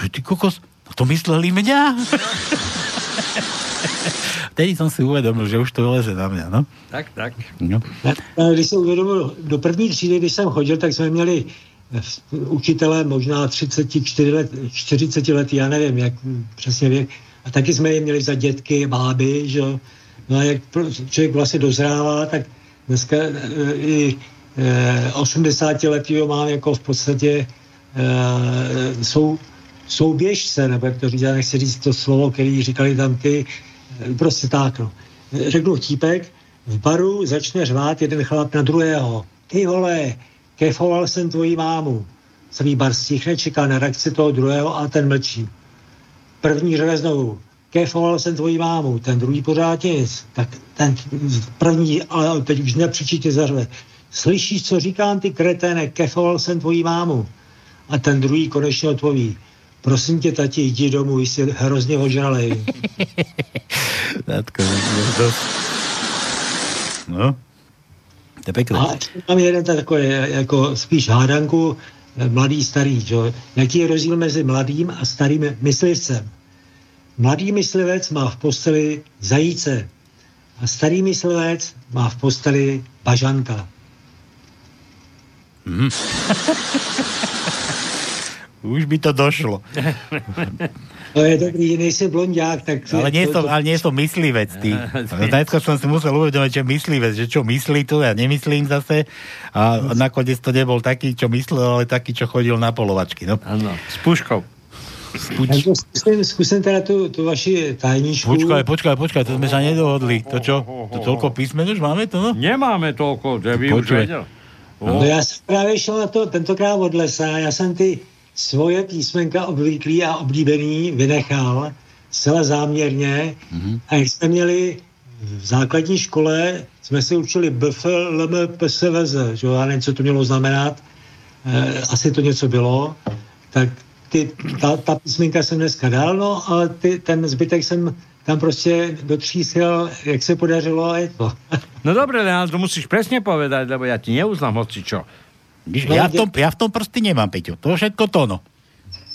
že ty kokos, no to mysleli mňa. Vtedy som si uvedomil, že už to leze na mňa, no. Tak, tak. no. A Když se uvědomil, do první třídy, když jsem chodil, tak jsme měli eh, učitele možná 34 let, 40 let, já nevím, jak přesně věk. A taky jsme je měli za dětky, báby, že. No a jak člověk vlastně dozrává, tak dneska eh, i eh, 80 letý mám jako v podstatě eh, jsou souběžce, nebo jak to říct, já nechci říct to slovo, který říkali tam ty, eh, prostě tak, no. Řeknu vtípek, v baru začne řvát jeden chlap na druhého. Ty vole, kefoval jsem tvoji mámu. Celý bar stichne, čeká na reakci toho druhého a ten mlčí. První řve znovu. Kefoval jsem tvoji mámu, ten druhý pořád nic. Tak ten první, ale teď už nepřičitě zařve. Slyšíš, co říkám ty kreténe, kefoval jsem tvoji mámu. A ten druhý konečně odpoví. Prosím tě, tati, jdi domů, jsi hrozně ožralej. Tatko. No. To je pekné. A mám jeden takový, jako spíš hádanku, eh, mladý, starý, jo. Jaký je rozdíl mezi mladým a starým myslivcem? Mladý myslivec má v posteli zajíce a starý myslivec má v posteli bažanka. Mhm. Už by to došlo. To je dobrý, nejsi blondiák, tak... Ale nie, som, ale nie som myslivec, ty. Najskôr som si musel uvedomiť, že myslivec, že čo myslí to, ja nemyslím zase. A nakoniec to nebol taký, čo myslel, ale taký, čo chodil na polovačky. No. Áno, s puškou. Zkusím teda tu, tu vaši tajničku. Počkaj, počkaj, počkaj, to sme sa nedohodli. To čo? To toľko písmen už máme to? No? Nemáme toľko, že by už vedel. No já jsem právě šel na to tentokrát od lesa, já jsem ty svoje písmenka obvyklý a oblíbený vynechal zcela záměrně mm-hmm. a jak jsme měli v základní škole, jsme si učili BF, LM, PSVZ, že já nevím, co to mělo znamenat, e, asi to něco bylo, tak ty, ta, ta písmenka jsem dneska dal, no, ale ty, ten zbytek jsem tam prostě dotřískal, jak se podařilo a je to. No dobre, ale to musíš presne povedať, lebo ja ti neuznám hoci čo. Ja v, tom, ja v tom prsty nemám, Peťo. To všetko to, no.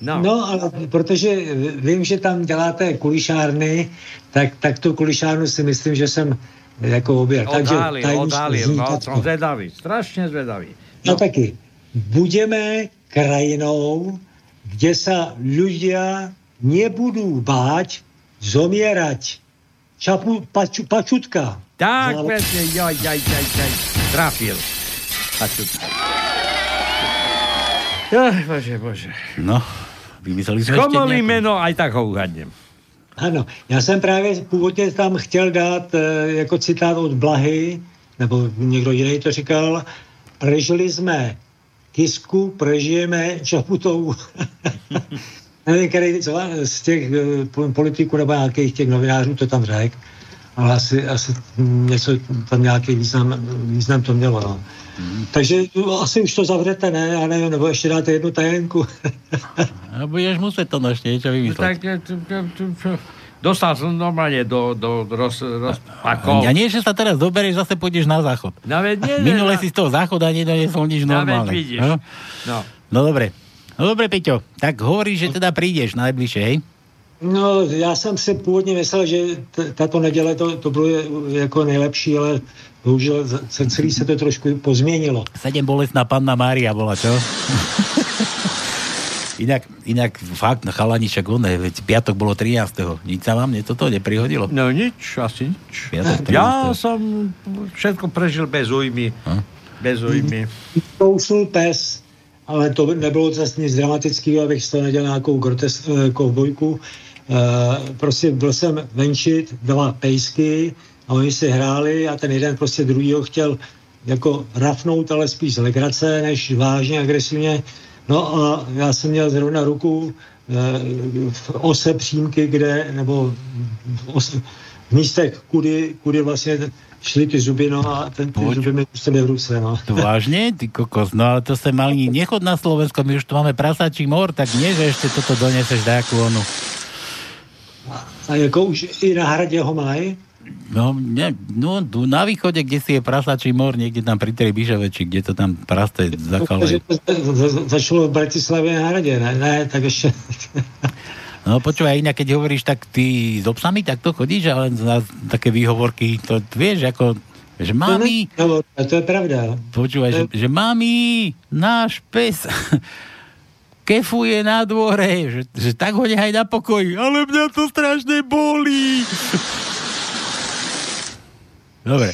No. no, ale protože vím, že tam děláte kulišárny, tak, tak tu kulišárnu si myslím, že jsem jako objel. Takže Odhalil, no, som zvedavý, strašne zvedavý. No taky. Budeme krajinou, kde sa ľudia nebudú báť zomierať. Čapu, paču, pačutka. Tak, presne, joj, joj, joj, joj, trafil. Pačutka. Joj, bože, bože. No, vymysleli sme nejakú- meno, aj tak ho uhadnem. Ano, já jsem právě původně tam chtěl dát e, jako citát od Blahy, nebo někdo jiný to říkal, prežili jsme kisku, prežijeme čaputou. Nevím, který co, z těch e, po- politiků nebo nějakých těch novinářů to tam řekl. ale asi, asi něco tam nějaký význam, význam to mělo. No. Mhm. Takže no, asi už to zavřete, ne? Já nevím, nebo ještě dáte jednu tajenku. A budeš musieť to ešte niečo No, vymysleť. tak, e, tu- dostal som normálne do, do roz, rozpakov. A nie, že sa teraz doberieš, zase pôjdeš na záchod. No veď nie, nie, Minule no. si z toho záchoda nedoniesol nič No normálne. vidíš. No? No. no dobre. No dobre, Peťo, tak hovoríš, že teda prídeš najbližšie, hej? No, já jsem si původně myslel, že tato neděle to, to bylo jako nejlepší, ale bohužel celý se to trošku pozměnilo. Sedem bolestná panna Mária bola, čo? inak, inak fakt, no chalani, však oné, veď piatok bolo 13. Nič sa vám nie, toto neprihodilo? No nič, asi nič. Piatok 13. Ja som všetko prežil bez újmy. Bez újmy. Kousnul pes, ale to nebylo zase nic dramatického, abych z toho nedělal nějakou grotes, eh, kovbojku. Eh, prostě byl jsem venčit dva pejsky a oni si hráli a ten jeden prostě druhýho chtěl jako rafnout, ale spíš z legrace, než vážně, agresivně. No a já jsem měl zrovna ruku eh, v ose přímky, kde, nebo v, ose, v místech, kudy, kudy vlastně šly ty zuby, no a ten, ty zuby mi pustili v ruce, no. To vážne? Ty kokos, no ale to sa mali, nechod na Slovensko, my už tu máme prasačí mor, tak nie, že ešte toto doneseš nejakú onu. A jako už i na hradě ho mají? No, ne, no, tu na východe, kde si je prasačí mor, niekde tam pri tej Byžave, či kde to tam praste Takže zakalajú. to za- za- začalo v Bratislavě na hradě, ne? Ne, tak ještě... No počúvaj, inak keď hovoríš, tak ty s obsami takto chodíš, ale na také výhovorky, to vieš, ako, že mami, No, to je pravda. počúvaj, že, že mami, náš pes kefuje na dvore, že, že tak ho nechaj na pokoji, ale mňa to strašne bolí. Dobre.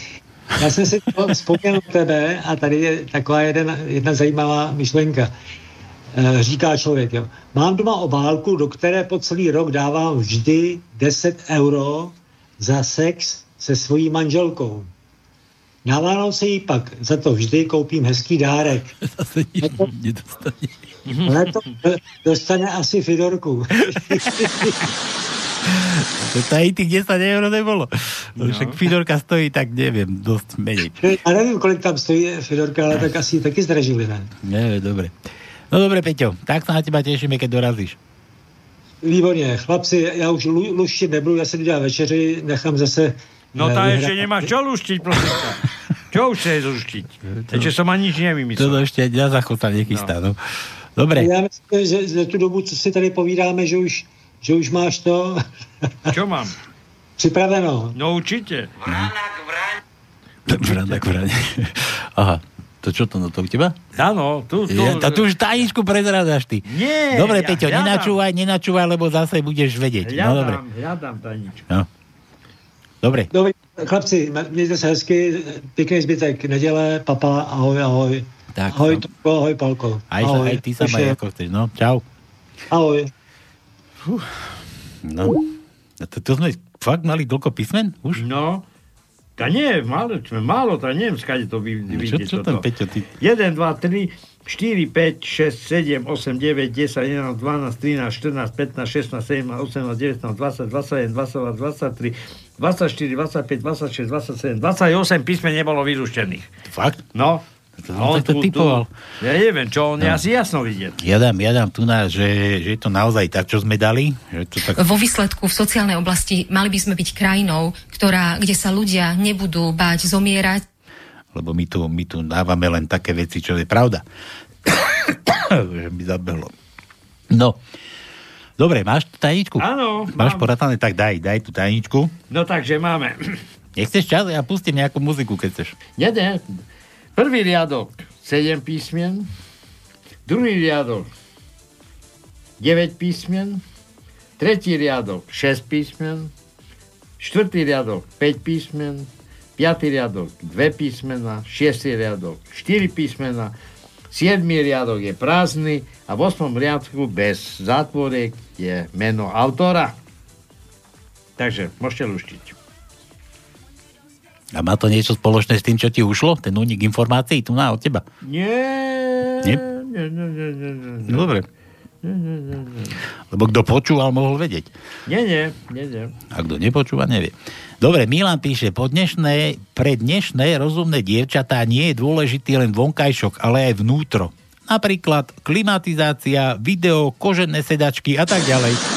Já jsem si to vzpomněl tebe a tady je taková jedna, jedna zajímavá myšlenka. Eh, Říká člověk, jo. Mám doma obálku, do které po celý rok dávám vždy 10 euro za sex se svojí manželkou. Na Vánoce jí pak za to vždy koupím hezký dárek. Zase nič nedostane. Ale to dostane asi Fidorku. Aj tých 10 eur nebolo. No. Však Fidorka stojí, tak neviem, dosť menej. Já nevím, kolik tam stojí Fidorka, ale tak asi taky zdražili, ne? Neviem, dobre. No dobre, Peťo, tak sa na teba tešíme, keď dorazíš. Výborně, chlapci, já už lu, luštit nebudu, já si dělám večeři, nechám zase... No eh, tá ešte nemáš čo luštiť, prosím ťa. Čo už chceš luštiť? Ešte som ani nič nevymyslel. To ešte na záchod sa nechystá, no. Dobre. Já myslím, že za tu dobu, co si tady povídáme, že už, že už máš to Čo mám? připraveno. No určite. Vranak vrane. Aha, to čo to, no to u teba? Áno, tu, tu. Ja, to, tu už tajničku prezrádaš ty. Nie, Dobre, ja Peťo, hľadám. nenačúvaj, nenačúvaj, lebo zase budeš vedieť. No dobre. Hľadám, hľadám tajničku. No. Dobre. Dobrý, chlapci, mějte se hezky, pěkný zbytek neděle, papa, ahoj, ahoj. Tak, ahoj, no. Tuko, ahoj, Palko. Aj, sa, ahoj. aj ty sa maj, ako chceš, no. Čau. Ahoj. No. A to, to sme fakt mali toľko písmen? Už? No. Tá nie, málo, sme málo, tá neviem, skade to vy, No, čo, čo tam, Peťo, ty? 1, 2, 3, 4, 5, 6, 7, 8, 9, 10, 11, 12, 13, 14, 15, 16, 17, 18, 19, 20, 21, 22, 23, 24, 25, 26, 27, 28 písmen nebolo vylúštených. Fakt? No. No, tak to typoval. Ja neviem, čo, on No. asi jasno vidieť. Ja dám, ja dám tu na, že, že je to naozaj tak, čo sme dali. Že to tak... Vo výsledku v sociálnej oblasti mali by sme byť krajinou, ktorá, kde sa ľudia nebudú báť zomierať. Lebo my tu, my tu dávame len také veci, čo je pravda. že mi zabehlo. No. Dobre, máš tú tajničku? Áno, Máš mám. poratané? Tak daj, daj tú tajničku. No takže máme. Nechceš čas? Ja pustím nejakú muziku, keď chceš. Nie, nie. Prvý riadok 7 písmen, druhý riadok 9 písmen, tretí riadok 6 písmen, štvrtý riadok 5 písmen, piatý riadok 2 písmena, šiestý riadok 4 písmena, siedmý riadok je prázdny a v osmom riadku bez zátvorek je meno autora. Takže môžete luštiť. A má to niečo spoločné s tým, čo ti ušlo? Ten únik informácií tu na od teba? Nie, Nie? nie, nie, nie, nie, nie. No dobre. Lebo kto počúval, mohol vedieť. Nie, nie, nie, nie. A kto nepočúva, nevie. Dobre, Milan píše, po dnešné, pre dnešné rozumné dievčatá nie je dôležitý len vonkajšok, ale aj vnútro. Napríklad klimatizácia, video, kožené sedačky a tak ďalej.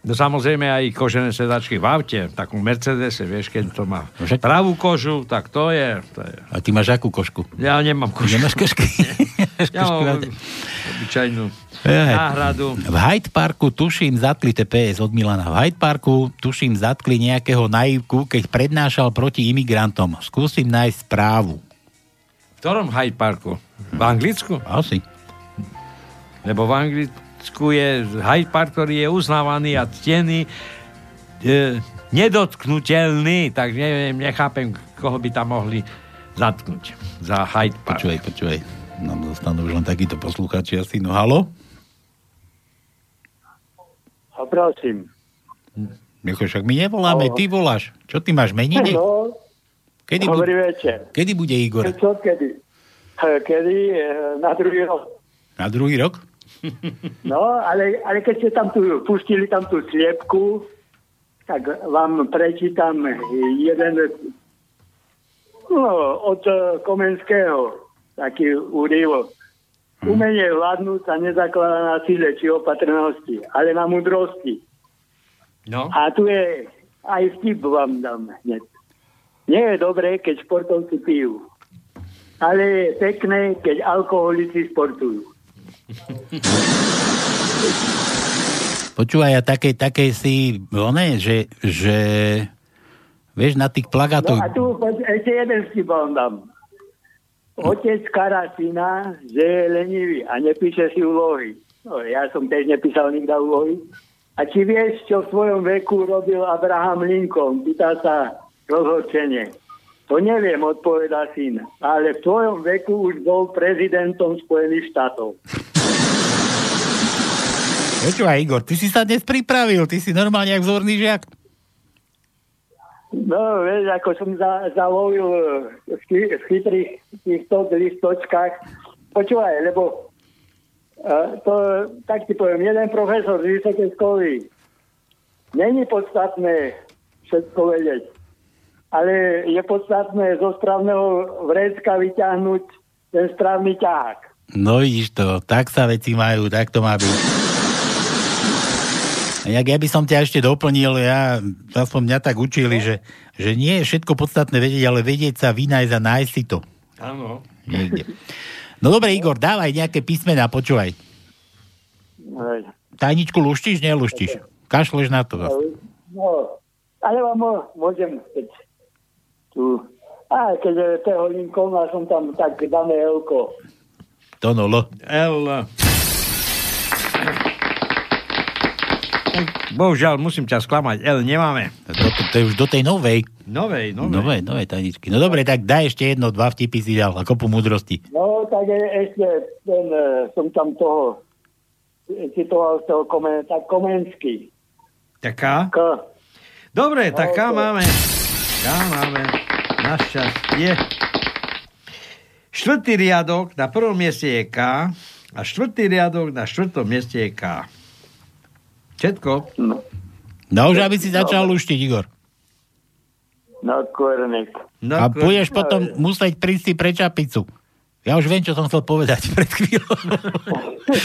No samozrejme aj kožené sedačky v aute, v takom Mercedese, vieš, keď to má pravú kožu, tak to je, to je. A ty máš akú košku? Ja nemám kožu. Nemáš košky? Ja Košku mám máte. obyčajnú Jaj. náhradu. V Hyde Parku tuším zatkli TPS od Milana. V Hyde Parku tuším zatkli nejakého naivku, keď prednášal proti imigrantom. Skúsim nájsť správu. V ktorom Hyde Parku? V Anglicku? Asi. Lebo v Anglicku je Hyde Park, ktorý je uznávaný a ctený e, nedotknutelný, tak neviem, nechápem, koho by tam mohli zatknúť za Hyde Park. Počúvaj, počúvaj. Nám zostanú už len takíto poslucháči asi. No halo? A prosím. Však my nevoláme, ty voláš. Čo ty máš meniny? No, Kedy, dobrý bu- večer. kedy bude Igor? Čo kedy? Kedy? eh, Na druhý rok. Na druhý rok? No, ale, ale keď ste tam tu, pustili tam tú sliepku, tak vám prečítam jeden no, od Komenského taký úryvok. Umenie vládnuť sa nezakladá na síle či opatrnosti, ale na mudrosti. No. A tu je aj vtip vám dám hneď. Nie je dobré, keď športovci pijú. Ale je pekné, keď alkoholici sportujú. Počúvaj, a také, také si, one, že, že vieš, na tých No plagátoch, a tu ešte jeden vtip vám dám. Otec kará syna, že je lenivý a nepíše si úlohy. No, ja som tiež nepísal nikda úlohy. A či vieš, čo v svojom veku robil Abraham Lincoln? Pýta sa rozhorčenie. To neviem, odpovedá syn. Ale v tvojom veku už bol prezidentom Spojených štátov. Počúvaj Igor, ty si sa dnes pripravil, ty si normálne jak vzorný žiak. No, vieš, ako som za, zalovil eh, v, chy- v chytrých týchto listočkách. Počúvaj, lebo uh, to, tak ti poviem, jeden profesor z vysokej školy. Není podstatné všetko vedieť, ale je podstatné zo správneho vrecka vyťahnuť ten správny ťahák. No vidíš to, tak sa veci majú, tak to má byť. Jak ja by som ťa ešte doplnil, ja, aspoň mňa tak učili, že, že nie je všetko podstatné vedieť, ale vedieť sa vynajsť a nájsť si to. Áno. Niekde. No dobre, Igor, dávaj nejaké písmená, počúvaj. Hej. Tajničku luštíš, neluštíš? Kašleš na to. No, ale vám môžem, keď tu... A keď je toho Lincolna som tam tak dané elko. To no, lo. L. Bohužiaľ, musím ťa sklamať. L nemáme. To, to, to je už do tej novej. Novej, novej. Novej, novej tajničky. No dobre, tak daj ešte jedno, dva vtipy si dal a kopu múdrosti. No, tak je, ešte ten, e, som tam toho citoval z toho komen, tak Komenský. Taká? K. Dobre, tak No, K to- máme. K máme. Našťastie. Štvrtý riadok na prvom mieste je K a štvrtý riadok na štvrtom mieste je K. Všetko? No už, aby si začal luštiť, Igor. No, kornek. No, A budeš potom musieť prísť si pre čapicu. Ja už viem, čo som chcel povedať pred chvíľou.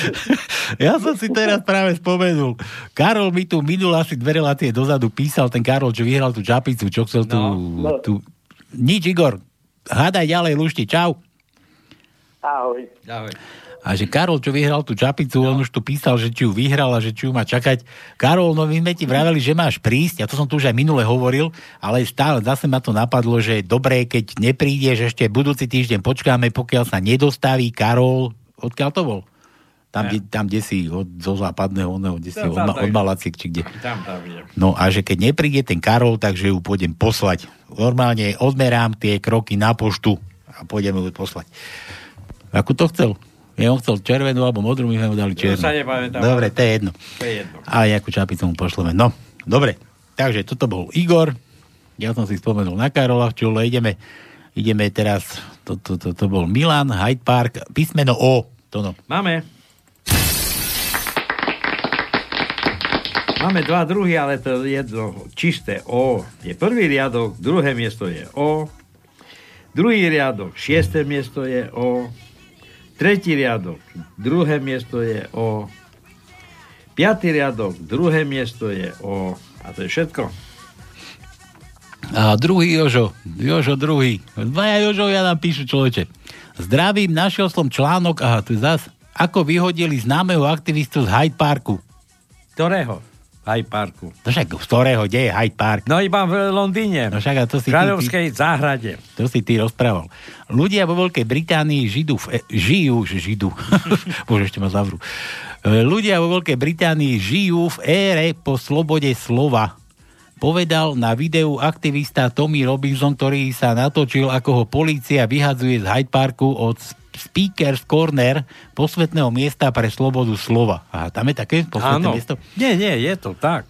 ja som si teraz práve spomenul. Karol mi tu minul asi dve relácie dozadu písal, ten Karol, čo vyhral tú čapicu, čo chcel tú... No. tú... Nič, Igor. Hádaj ďalej, lušti. Čau. Ahoj. Ahoj. A že Karol, čo vyhral tú čapicu, on už tu písal, že či ju vyhral a že či ju má čakať. Karol, no my sme ti vraveli, že máš prísť, a to som tu už aj minule hovoril, ale stále zase ma to napadlo, že je dobré, keď neprídeš, ešte budúci týždeň počkáme, pokiaľ sa nedostaví Karol, odkiaľ to bol? Tam, kde, tam, kde si od, zo západného, oného, kde si Tam, od, od Malaciek, či kde. Tam, tam idem. No a že keď nepríde ten Karol, takže ju pôjdem poslať. Normálne odmerám tie kroky na poštu a pôjdeme ju poslať. Akú to chcel? Ja on chcel červenú alebo modrú, my sme mu dali červenú. Ja sa nepamätám. Dobre, to je jedno. To je jedno. A Jakú mu pošleme. No, dobre. Takže toto bol Igor. Ja som si spomenul na Karola Včule. Ideme, ideme teraz, to, to, to, to bol Milan, Hyde Park, písmeno O. To no. Máme. Máme dva druhy, ale to jedno čisté O. Je prvý riadok, druhé miesto je O. Druhý riadok, šiesté miesto je O Tretí riadok, druhé miesto je O. Piatý riadok, druhé miesto je O. A to je všetko. A druhý Jožo, Jožo druhý. Dvaja Jožovia nám píšu človeče. Zdravím, našiel som článok, aha, tu zas, ako vyhodili známeho aktivistu z Hyde Parku. Ktorého? Hyde Parku. To však z ktorého, kde je Hyde Park? No iba v Londýne. No však a to si v Kráľovskej záhrade. To si ty rozprával. Ľudia vo Veľkej Británii židu v, e, žijú, že židu. Bože, ešte ma zavrú. E, Ľudia vo Veľkej Británii žijú v ére po slobode slova. Povedal na videu aktivista Tommy Robinson, ktorý sa natočil, ako ho polícia vyhadzuje z Hyde Parku od Speaker's Corner posvetného miesta pre slobodu slova. Aha, tam je také posvetné Áno. miesto? Nie, nie, je to tak.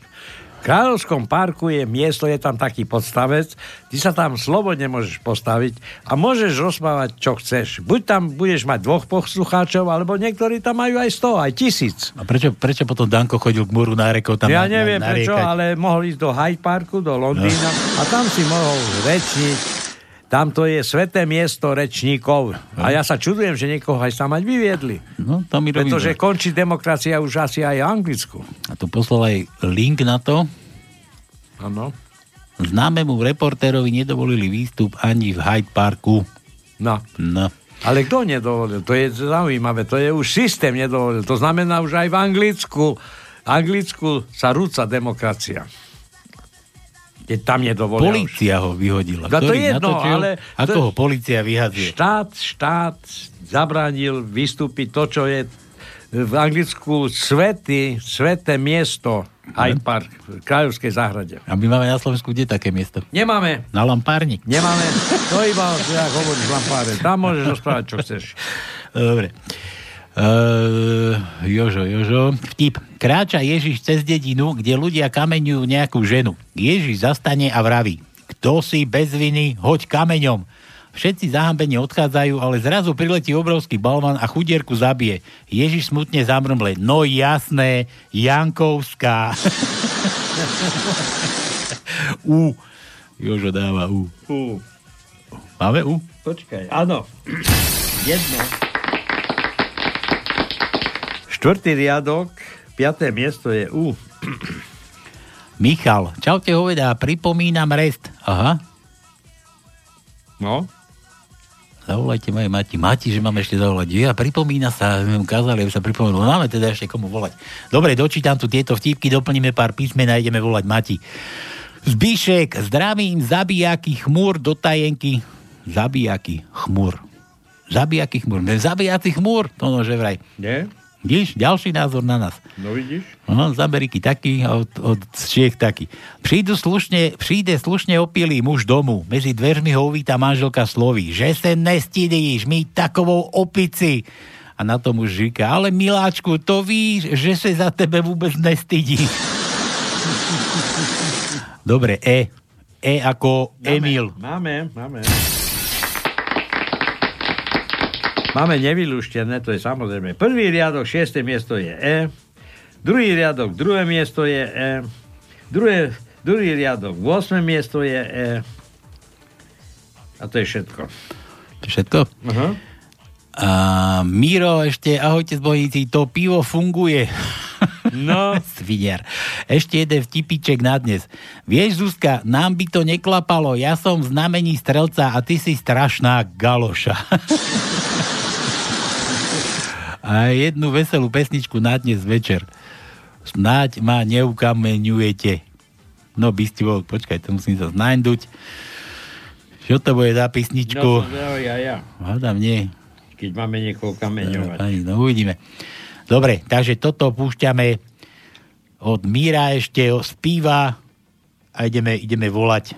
V Kráľovskom parku je miesto, je tam taký podstavec, ty sa tam slobodne môžeš postaviť a môžeš rozprávať, čo chceš. Buď tam budeš mať dvoch poslucháčov, alebo niektorí tam majú aj 100, aj tisíc. A prečo, prečo potom Danko chodil k múru nárekov tam ja na, neviem na, prečo, ale mohol ísť do Hyde Parku, do Londýna a tam si mohol rečniť. Tam to je sveté miesto rečníkov. A ja sa čudujem, že niekoho aj tam aj vyviedli. No, to robí Pretože dobre. končí demokracia už asi aj v Anglicku. A tu poslal aj link na to. Áno. Známemu reportérovi nedovolili výstup ani v Hyde Parku. No. No. Ale kto nedovolil? To je zaujímavé. To je už systém nedovolil. To znamená už aj v Anglicku. V Anglicku sa rúca demokracia. Keď tam nedovolil. Polícia ho vyhodila. No to je jedno, natočil, ale... Ako ho policia vyhadzuje. Štát, štát zabránil vystúpiť to, čo je v Anglicku svety, sveté miesto Hyde Park v Kráľovskej záhrade. A my máme na Slovensku kde také miesto? Nemáme. Na Lampárnik. Nemáme. To iba, jak hovoríš, lampáre. Tam môžeš rozprávať, čo chceš. Dobre. Uh, Jožo, Jožo, vtip. Kráča Ježiš cez dedinu, kde ľudia kameňujú nejakú ženu. Ježiš zastane a vraví, kto si bez viny, hoď kameňom. Všetci zahambene odchádzajú, ale zrazu priletí obrovský balvan a chudierku zabije. Ježiš smutne zamrmle. No jasné, Jankovská. U. Jožo dáva U. U. Máme U? Počkaj, áno. Jedno. Štvrtý riadok, piaté miesto je U. Michal, čaute hovedá, pripomínam rest. Aha. No. Zavolajte moje Mati. Mati, že máme ešte zavolať. Ja, pripomína sa, neviem, kázali, aby sa pripomenulo. Máme teda ešte komu volať. Dobre, dočítam tu tieto vtipky, doplníme pár písmen a ideme volať Mati. Zbišek, zdravím, zabijaky chmúr do tajenky. Zabijaky chmúr. Zabijaky chmúr. Zabijaci chmúr, to no, že vraj. Nie? Vidíš, ďalší názor na nás. No vidíš? No, z Ameriky taký a od, od Čiech taký. Prídu slušne, príde slušne opilý muž domu. Medzi dveřmi ho uvíta manželka sloví. Že se nestydíš, my takovou opici. A na to muž říká, ale miláčku, to víš, že se za tebe vůbec nestydí. Dobre, E. E ako Emil. Máme, máme. Máme nevylúštené, to je samozrejme. Prvý riadok, šiesté miesto je E. Druhý riadok, druhé miesto je E. Druhé, druhý riadok, 8. miesto je E. A to je všetko. To všetko? Aha. A Miro, ešte ahojte zbojníci, to pivo funguje. No. Sviniar. Ešte jeden vtipiček na dnes. Vieš, Zuzka, nám by to neklapalo. Ja som v znamení strelca a ty si strašná galoša. a jednu veselú pesničku na dnes večer. Snáď ma neukameňujete. No, bystivol, počkaj, to musím sa znajduť. Čo to bude za pesničku? No, ja, ja. Hádam, nie. Keď máme niekoho kameňovať. Ani, no uvidíme. Dobre, takže toto púšťame od Míra ešte spíva a ideme, ideme volať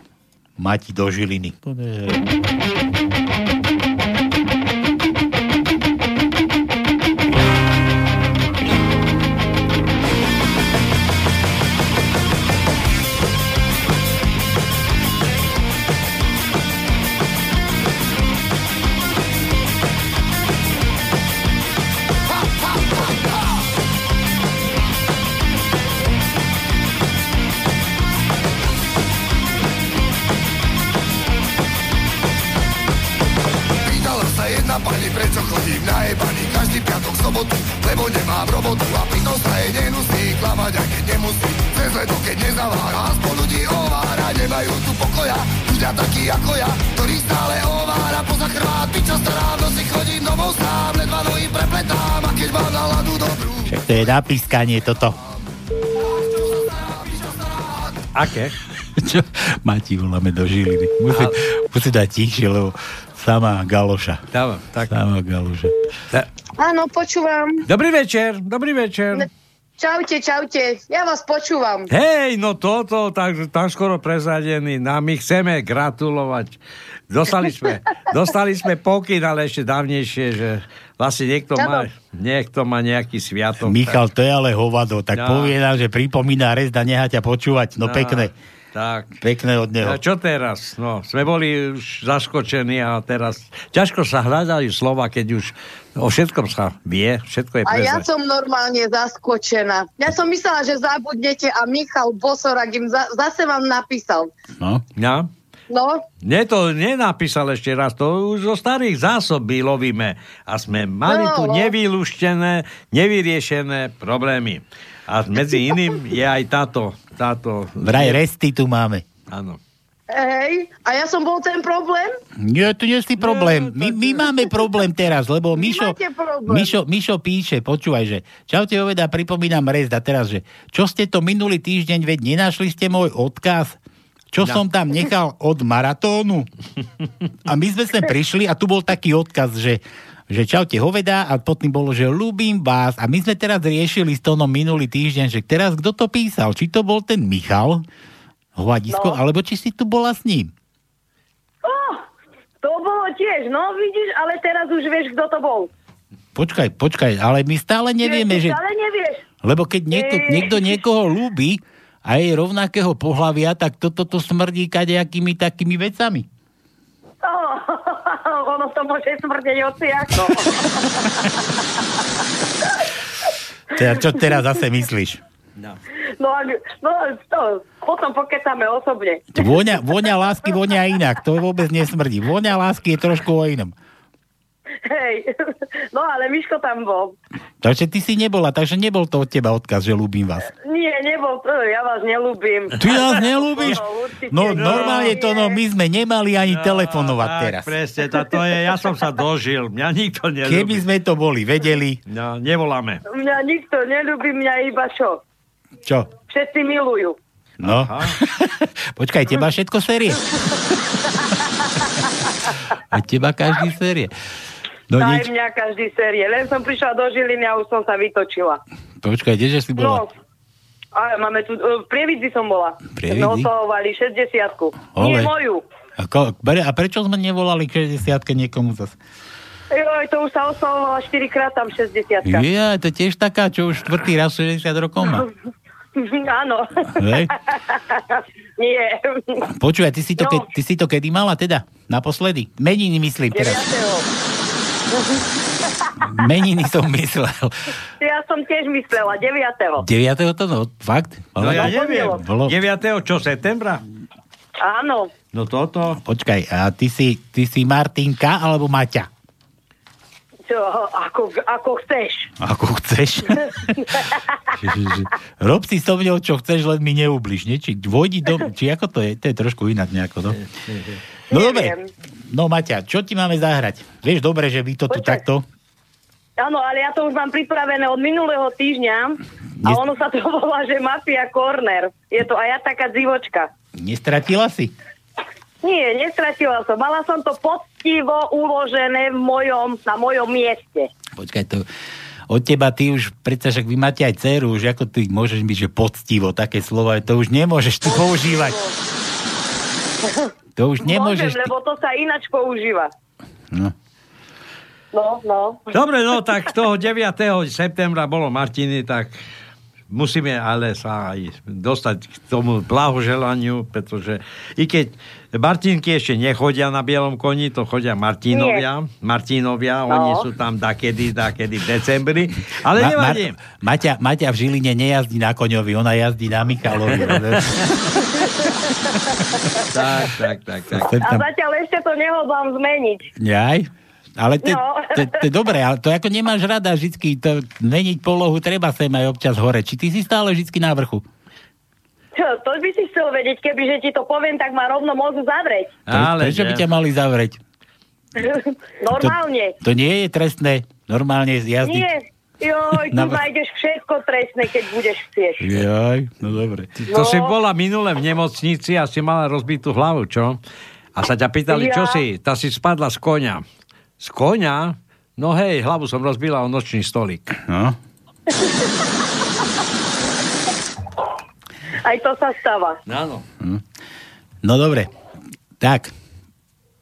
Mati do Žiliny. Nevadí, to je napískanie toto. Aké? Čo? Mati voláme do Žiliny. Musí, musí dať tichšie, lebo sama galoša. Dávam, tak. Sama galoša. Áno, počúvam. Dobrý večer, dobrý večer. Čaute, čaute. Ja vás počúvam. Hej, no toto, tak, tak skoro prezradený. No, my chceme gratulovať. Dostali sme, dostali sme pokyn, ale ešte dávnejšie, že vlastne niekto má, niekto má nejaký sviatok. Michal, to je ale hovado, tak No. povie nám, že pripomína rez a nechá ťa počúvať. No, No, pekné. Tak. Pekné od neho. A čo teraz? No, sme boli už zaskočení a teraz ťažko sa hľadajú slova, keď už o všetkom sa vie, všetko je A ja som normálne zaskočená. Ja som myslela, že zabudnete a Michal Bosorak im za, zase vám napísal. No. Ja? No, Nie to nenapísal ešte raz, to už zo starých zásob lovíme a sme mali No, tu no. nevylúštené, nevyriešené problémy. A medzi iným je aj táto, táto... Vraj resty tu máme. Áno. hej, a ja som bol ten problém? Nie, to nie si problém. My, my máme problém teraz, lebo Mišo. Mišo, Mišo píše, počúvaj, že čaute oveda, pripomínam rez a teraz, že čo ste to minulý týždeň, veď nenašli ste môj odkaz? Čo No. som tam nechal od maratónu? A my sme sem prišli a tu bol taký odkaz, že že čaute hoveda a potom bolo, že ľúbim vás a my sme teraz riešili s tónom minulý týždeň, že teraz kto to písal? Či to bol ten Michal Hovadisko, No. alebo či si tu bola s ním? Oh, to bolo tiež, no vidíš, ale teraz už vieš, kto to bol. Počkaj, počkaj, ale my stále nevieme, že... Ale nevieš. Lebo keď niekto, niekto niekoho ľúbi a je rovnakého pohľavia, tak toto to, to smrdí kadejakými takými vecami. Oh, ono to môže smrdeť ociako. Teda, čo teraz zase myslíš? No, ak- no to, potom pokecáme osobne. Vôňa, vôňa lásky vonia inak, to vôbec nesmrdí. Vôňa lásky je trošku o inom. Hej, no ale Miško tam bol. Takže ty si nebola, takže nebol to od teba odkaz, že ľúbim vás. Nie, nebol to, ja vás nelúbim. Ty nás nelúbiš? No, určite No nie. normálne to, no my sme nemali ani telefonovať tak, teraz. presne, to, to je, ja som sa dožil, mňa nikto nelúbi. Keby sme to boli vedeli, No, nevoláme. Mňa nikto nelúbi, mňa iba čo? čo? Všetci milujú. No. Počkaj, teba všetko série. A teba každý série. No Aj nič. mňa každý série. Len som prišla do Žiliny a už som sa vytočila. Počkaj, kdeže si bola? No, ale máme tu, e, v Prievidzi som bola. Prievidzi? No, oslavovali 60 Nie moju. A, ko, a prečo sme nevolali k 60 niekomu zase? Joj, to už sa oslavovala 4 krát tam 60 Ja, to tiež taká, čo už štvrtý raz 60 rokov má. Áno. Hej. Nie. Počúvaj, ty si, to, No. ke, ty si to kedy mala teda? Naposledy? Meniny myslím teraz. 9. Meniny som myslel. Ja som tiež myslela, 9. 9. to no, fakt? No ja neviem. Bolo. 9. čo, septembra? Áno. No toto. Počkaj, a ty si, ty si Martinka alebo Maťa? Čo, ako, ako chceš. Ako chceš. Rob si so mňou, čo chceš, len mi neubliž, nie? Či vojdi do... Či ako to je? To je trošku inak nejako, no. No dobre. No Maťa, čo ti máme zahrať? Vieš dobre, že vy to tu takto... Áno, ale ja to už mám pripravené od minulého týždňa a Nes- ono sa to volá, že Mafia Corner. Je to aj ja taká divočka. Nestratila si? Nie, nestratila som. Mala som to poctivo uložené v mojom, na mojom mieste. Počkaj, to... Od teba ty už, predsa však vy máte aj dceru, už ako ty môžeš byť, že poctivo, také slova, to už nemôžeš ty používať. To už nemôžeš Môžem, ty... lebo to sa inač používa. No. No, no. Dobre, no tak toho 9. septembra bolo Martiny, tak musíme ale sa aj dostať k tomu blahoželaniu, pretože i keď Martinky ešte nechodia na bielom koni, to chodia Martinovia, Martinovia, No. oni sú tam dakedy, dakedy v decembri, ale nevadí. Maťa, Maťa v Žiline nejazdí na koňovi, ona jazdí na Michalovi. tak, tak, tak, tak. A zatiaľ ešte to nehodlám zmeniť. Jaj? Ale to, No. to, to, je dobré, ale to ako nemáš rada vždycky, to meniť polohu treba sem aj občas hore. Či ty si stále vždycky na vrchu? Čo, to by si chcel vedieť, keby že ti to poviem, tak ma rovno môžu zavrieť. Ale Prečo by ťa mali zavrieť? Normálne. To nie je trestné. Normálne jazdiť. Nie. Joj, Na- nájdeš všetko trestné, keď budeš chcieť. Jaj, no dobre. To No. si bola minule v nemocnici a si mala rozbitú hlavu, čo? A sa ťa pýtali, čo Ja? si? Tá si spadla z konia. Z konia? No hej, hlavu som rozbila o nočný stolík. No. Aj to sa stáva. Áno. No dobre. Tak.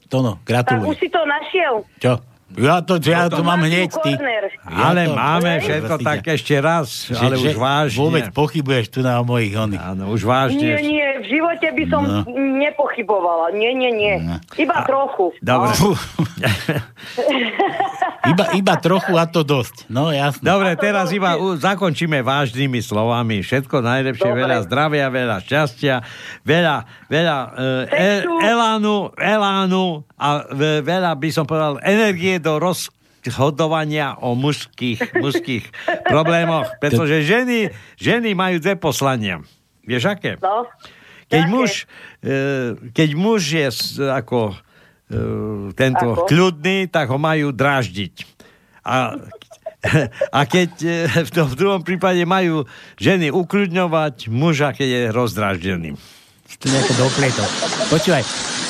Tono, Tak gratulujem. už si to našiel. Čo? Ja to, ja to mám hneď, ty. Corner. Ale Ja to- máme všetko Prosím tak ešte raz, Že- ale že už vážne. Vôbec pochybuješ tu na o mojich oných. Áno, už Nie, vážne. nie, v živote by som No. nepochybovala. Nie, nie, nie. Iba trochu. Dobre. Iba, iba trochu a to dosť. No jasné. Dobre, teraz iba u, zakončíme vážnymi slovami. Všetko najlepšie, Dobre. veľa zdravia, veľa šťastia, veľa, veľa e, Sexu. elánu, elánu a ve- veľa by som povedal energie do rozhodovania o mužských, mužských problémoch, pretože ženy, ženy majú dve poslania. Vieš aké? No. Keď muž, e, keď muž je ako e, tento Ako? kľudný, tak ho majú dráždiť. A, a keď e, v, tom, druhom prípade majú ženy ukľudňovať muža, keď je rozdráždený. To nejako dopletol. Počúvaj,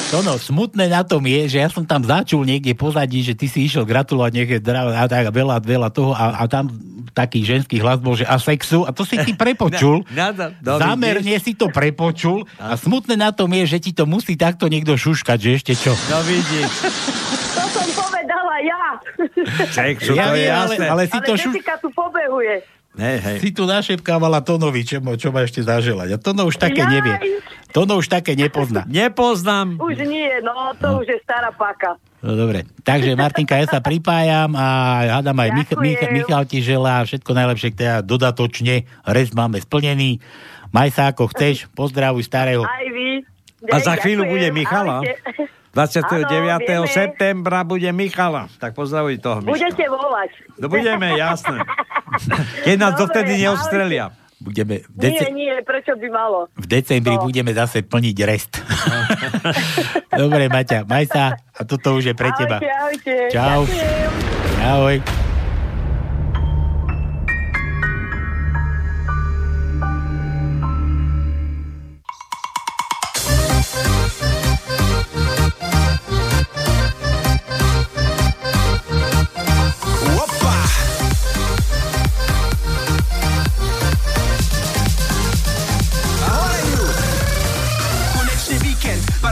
Tono, smutné na tom je, že ja som tam začul niekde pozadí, že ty si išiel gratulovať niekde a tak veľa, veľa toho a, a tam taký ženský hlas bol, že a sexu a to si ty prepočul. Na- na- no, Zámerne si to prepočul a smutné na tom je, že ti to musí takto niekto šuškať, že ešte čo. No vidíš. To som povedala ja. Sexu, Ja to je ale- jasné. ale si Ale to šu- tu pobehuje. Hej, hej. Si tu našepkávala Tonovi, čo, mo- čo má ešte zaželať. A Tono už také Jaj. nevie. Tono už také nepozná. Nepoznám. Už nie, no to už je stará paka. No dobre. Takže Martinka, ja sa pripájam a hádam aj Mich- Mich- Ďakujem. Michal ti želá všetko najlepšie, teda dodatočne. Rez máme splnený. Maj sa ako chceš, pozdravuj starého. Aj vy. A za chvíľu Ďakujem. bude Michala. Ahojte. 29. Áno, septembra bude Michala. Tak pozdravuj toho Miška. Budete volať. No budeme, jasné. Keď nás Dobre, dovtedy neostrelia. Budeme v, Nie, dece- nie, prečo by malo? v decembri No. budeme zase plniť rest. dobre, Maťa, maj sa a toto už je pre teba. Ahojte, ahojte. Čau. Ďakujem. Ahoj.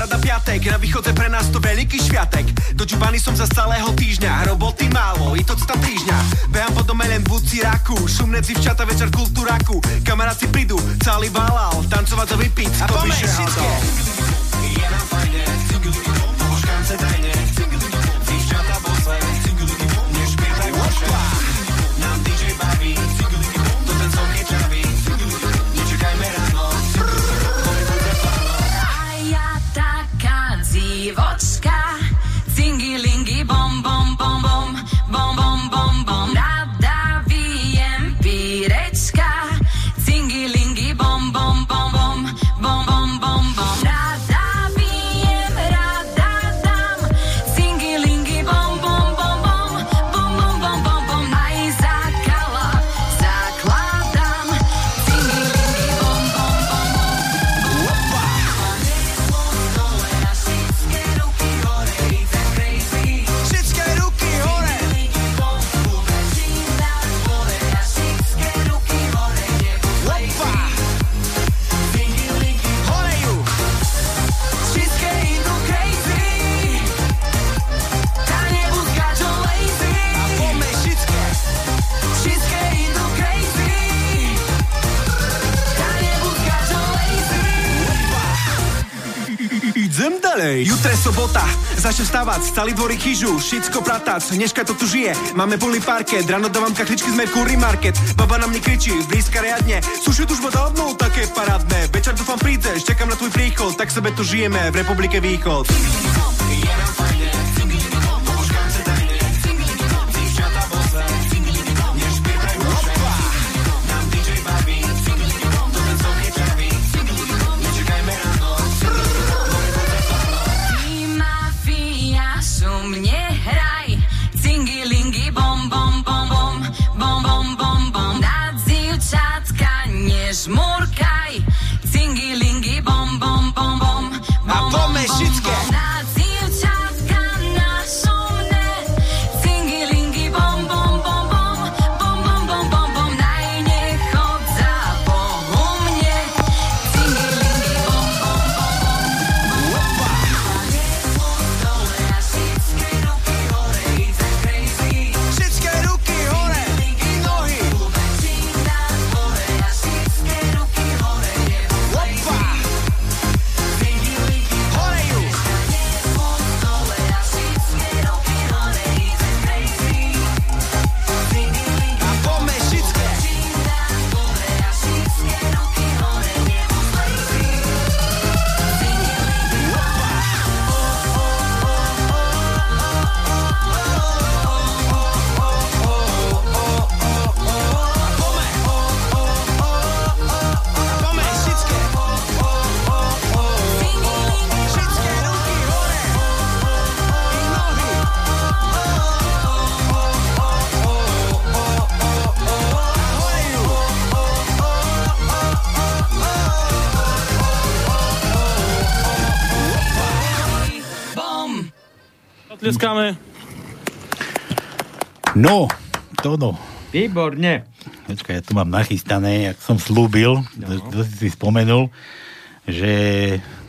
Parada piatek, na východe pre nás to veľký šviatek. Do Džubany som za celého týždňa, roboty málo, i to tam týždňa. Behám po dome len vúci raku, šumné dzivčata, večer kultúraku. Kamaráci prídu, celý valal, tancovať a vypiť, to všetko. Je nám fajne, začnem stávať, celý dvory chyžu, všetko pratac, dneška to tu žije, máme plný parket, ráno dávam kachličky z Mercury Market, baba na mne kričí, blízka riadne, sušit už ma dávno také parádne, večer dúfam prídeš, čakám na tvoj príchod, tak sebe tu žijeme v Republike Východ. Je No, to no. Výborne. Počkaj, ja tu mám nachystané, jak som slúbil, no. to, to si si spomenul, že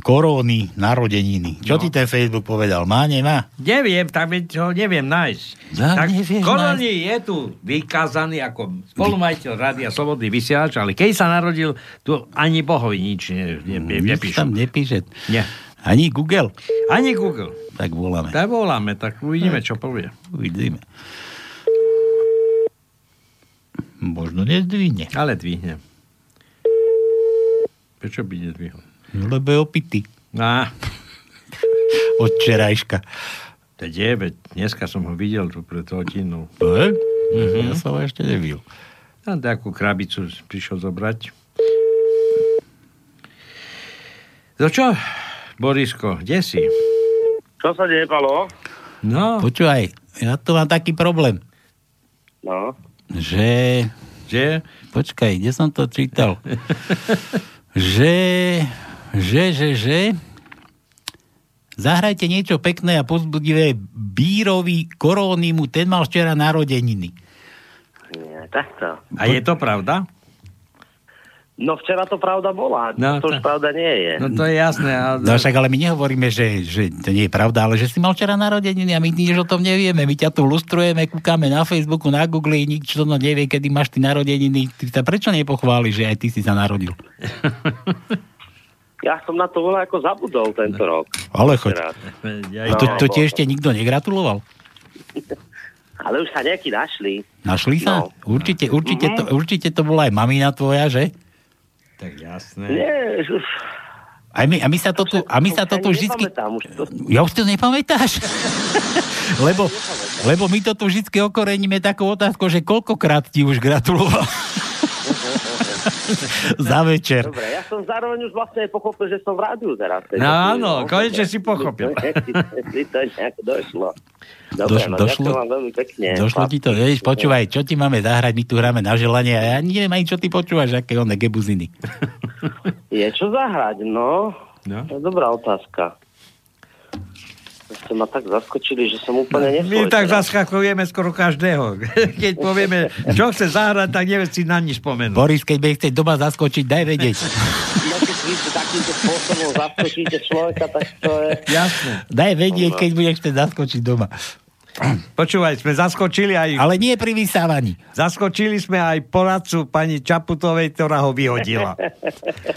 koróny, narodeniny. Čo No. ti ten Facebook povedal? Má, nemá? Neviem, je- ho neviem nájsť. Ja, tak nevieš Koroni je tu vykázaný ako spolumajiteľ Rádia Slobodný vysielač, ale keď sa narodil, tu ani Bohovi nič ne, ne, ne, nepíšu. tam nepíše. Nie. Ani Google? Ani Google. Tak voláme. Tak voláme, tak uvidíme, čo povie. Uvidíme. Možno nezdvihne. Ale dvihne. Prečo by nedvihol? No, lebo je opitý. Á, Od to je, veď dneska som ho videl tu pred hodinou. Tak? Mhm. Ja som ho ešte nevidel. A takú krabicu prišiel zobrať. No čo, Borisko, kde si? Čo sa deje, Palo? No. Počúvaj, ja tu mám taký problém, No. Že... Že? Počkaj, kde som to čítal? že... Že, že, že... Zahrajte niečo pekné a pozbudivé Bírovi Korónimu, ten mal včera narodeniny. Nie, takto. A je to pravda? No včera to pravda bola, No, to už tak- pravda nie je. No to je jasné. Ale... No však ale my nehovoríme, že, že to nie je pravda, ale že si mal včera narodeniny a my nič o tom nevieme. My ťa tu lustrujeme, kúkame na Facebooku, na Google, nikto to nevie, kedy máš ty narodeniny. Ty sa prečo nepochváliš, že aj ty si sa narodil? Ja som na to veľa ako zabudol tento rok. Ale choď. A to, to ti ešte nikto negratuloval? Ale už sa nejakí našli. Našli sa? No. Určite, určite, Mhm. to, určite to bola aj mamina tvoja, že? Tak jasné. Nie, už... A my, a my sa to tu, a my sa to tu vždycky... nepamätám už to. Ja už to nepamätáš? lebo, lebo my to tu vždycky okoreníme takou otázkou, že koľkokrát ti už gratuloval za večer. Dobre, ja som zároveň už vlastne pochopil, že som v rádiu teraz. No áno, konečne si pochopil. si to nejak došlo. Dobre, Doš- no došlo- vám veľmi pekne. Došlo ti to, vieš, počúvaj, čo ti máme zahrať, my tu hráme na želanie a ja neviem ani, čo ty počúvaš, aké one gebuziny. Je čo zahrať, no? No. To je dobrá otázka. Ste ma tak zaskočili, že som úplne My nesvoj. tak teraz. zaskakujeme skoro každého. Keď povieme, čo chce zahrať, tak nevie si na nič spomenúť. Boris, keď bude chcieť doma zaskočiť, daj vedieť. No, keď vy takýmto spôsobom zaskočíte človeka, tak to je... Jasné. Daj vedieť, keď budeš chcieť zaskočiť doma. Počúvaj, sme zaskočili aj... Ale nie pri vysávaní. Zaskočili sme aj poradcu pani Čaputovej, ktorá ho vyhodila.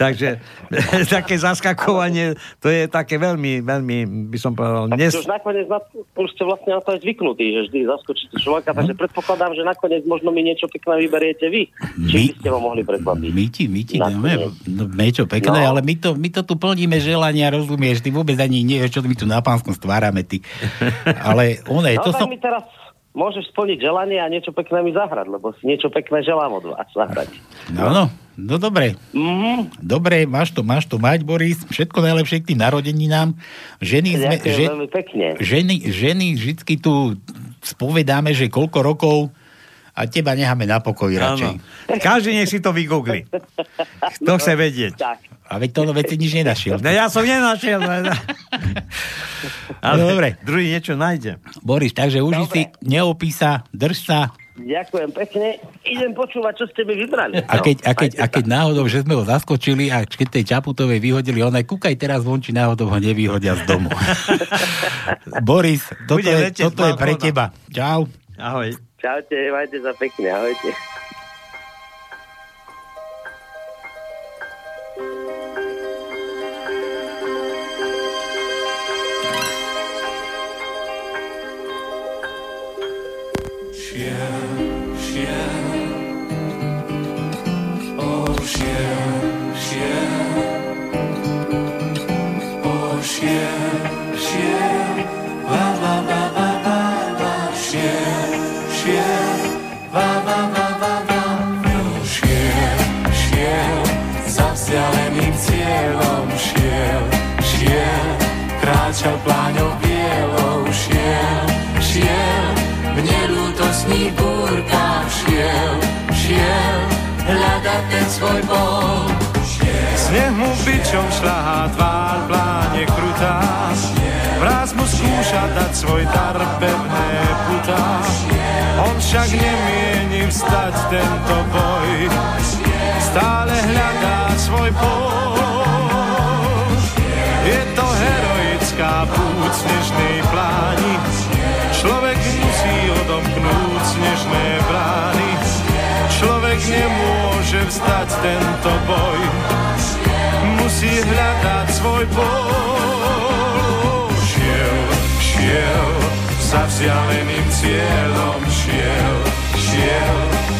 Takže také zaskakovanie, to je také veľmi, veľmi, by som povedal, Tak nes... už nakoniec na, už ste vlastne na to aj zvyknutí, že vždy zaskočíte človeka, takže predpokladám, že nakoniec možno mi niečo pekné vyberiete vy. Či by ste ho mohli prekvapiť. My ti, my ti dáme no, niečo pekné, No. ale my to, my to tu plníme želania, rozumieš, ty vôbec ani nevieš, čo my tu na pánskom stvárame, ty. Ale one, No to som... mi teraz môžeš splniť želanie a niečo pekné mi zahrať, lebo si niečo pekné želám od vás zahrať. No, no, no dobre. Mhm. Dobre, máš to, máš to mať, Boris. Všetko najlepšie k tým narodeninám. Ženy sme... Že- pekne. ženy, ženy vždycky tu spovedáme, že koľko rokov a teba necháme na pokoji radšej. Áno. Každý nech si to vygoogli. Kto chce vedieť. Tak. A veď to veci nič nenašiel. No ja som nenašiel. Ale, ale No, dobre. druhý niečo nájde. Boris, takže uži si, neopísa, drž sa. Ďakujem pekne. Idem počúvať, čo ste mi vybrali. A keď, a, keď, No, a keď náhodou, že sme ho zaskočili a keď tej Čaputovej vyhodili, ona kúkaj teraz von, či náhodou ho nevyhodia z domu. Boris, toto Bude je, toto je pre teba. Čau. Ahoj. Čaute, majte sa pekne, ahojte. Kráčal pláňou bielou, šiel, šiel, v nelútostných búrkach šiel, šiel, hľadať ten svoj bol. Sneh mu bičom šľahá tvár, pláne krutá. Vraz mu skúša dať svoj dar pevné putá. On však nemieni vstať tento boj, stále hľadá svoj pol. Nemôže vstať tento boj, musí hľadať svoj bol. Šiel, šiel, za vzdialeným cieľom šiel, šiel,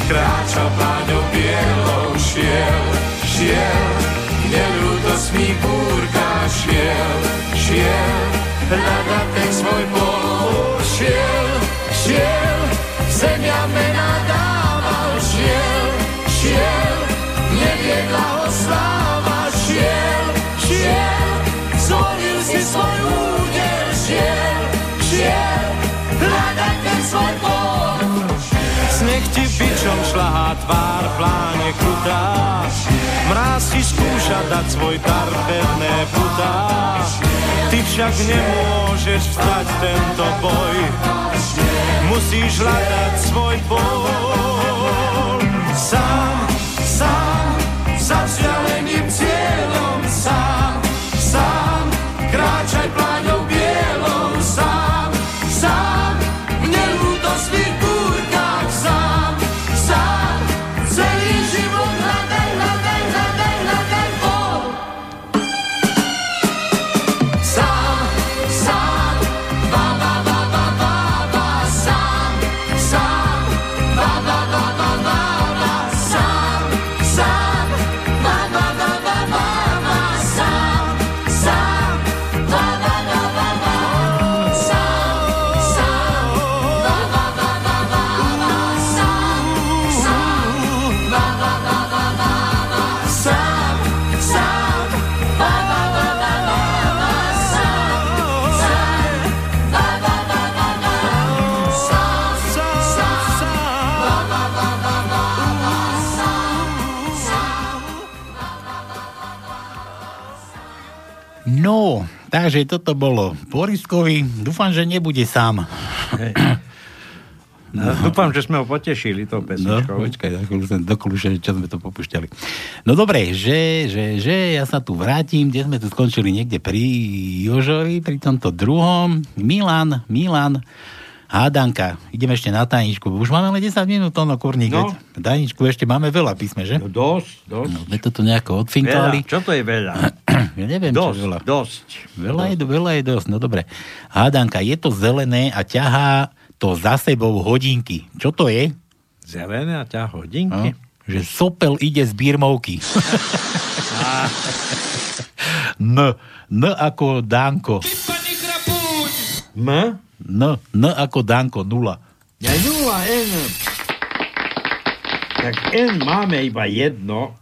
kráčal pláňou bielou, šiel, šiel, v nelútosných búrkach šiel, šiel, hľadať ten svoj bol, šiel, šiel, zemia mena dával, neviedla ho sláva, šiel, šiel, zvolil si svoj údel, šiel, šiel, hľadať ten svoj bol. Sneh ti bičom šľahá tvár, pláne krutá, mráz ti skúša dať svoj dar, pevné putá. Ty však nemôžeš vstať tento boj, musíš hľadať svoj bol. Sám, sám, za vzdialeným cieľom, sám, No, takže toto bolo Boriskovi. Dúfam, že nebude sám. No, dúfam, že sme ho potešili tou No, pesničkou. počkaj, dokľúšať, čo sme to popušťali. No dobre, že, že, že ja sa tu vrátim, kde sme tu skončili niekde pri Jožovi, pri tomto druhom. Milan, Milan, hádanka. Ideme ešte na tajničku. Už máme len 10 minút, to no kurník. No. No. Tajničku ešte máme veľa písme, že? No, dosť, dosť. No, sme to tu nejako odfinkali. Veľa. Čo to je veľa? Ja neviem, dosť, čo veľa. dosť. Veľa je, veľa je dosť, no dobre. Hádanka, je to zelené a ťahá to za sebou hodinky. Čo to je? Zelené a ťa hodinky? No, že sopel ide z birmovky. N, N ako Danko. M? N, N ako Danko, nula. Ja nula N. Tak N máme iba jedno.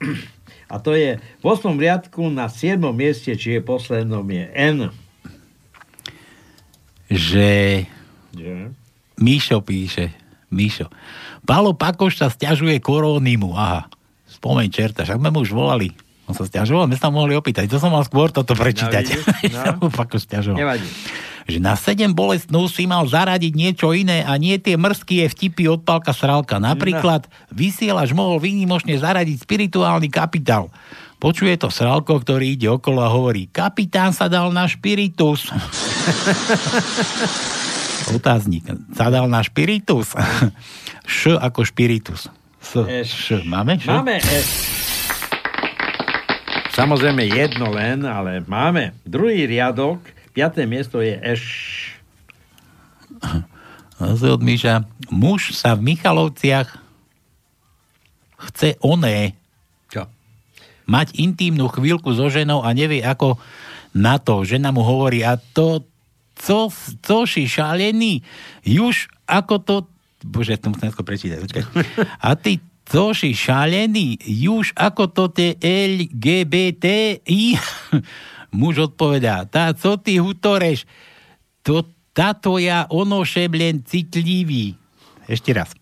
A to je v 8. riadku na 7. mieste, či je poslednom je N. Že Že? Míšo píše. Míšo. Pálo Pakoš sa stiažuje korónimu. Aha. Spomeň čerta, však sme mu už volali. On sa stiažoval, my sa mohli opýtať. To som mal skôr toto prečítať. No, vidíš? No. No. Pakoš stiažoval. Nevadí. Že na sedem bolestnú si mal zaradiť niečo iné a nie tie mrzké vtipy od Palka Sralka. Napríklad vysielač mohol výnimočne zaradiť spirituálny kapitál. Počuje to Sralko, ktorý ide okolo a hovorí kapitán sa dal na špiritus. Otáznik. Sa dal na špiritus. Š ako špiritus. S, š. Máme? Š? Máme S. Samozrejme jedno len, ale máme. Druhý riadok, piaté miesto je Š. Zase od Míša. Muž sa v Michalovciach chce oné. Čo? Mať intímnu chvíľku so ženou a nevie ako na to. Žena mu hovorí, a to, co, co si šalený, už ako to... Bože, to musím prečítať, počkaj. A ty, co si šalený, už ako to te LGBTI? Muž odpovedá, tá, co ty hutoreš, to táto ja onošeblen citlivý. Ešte raz.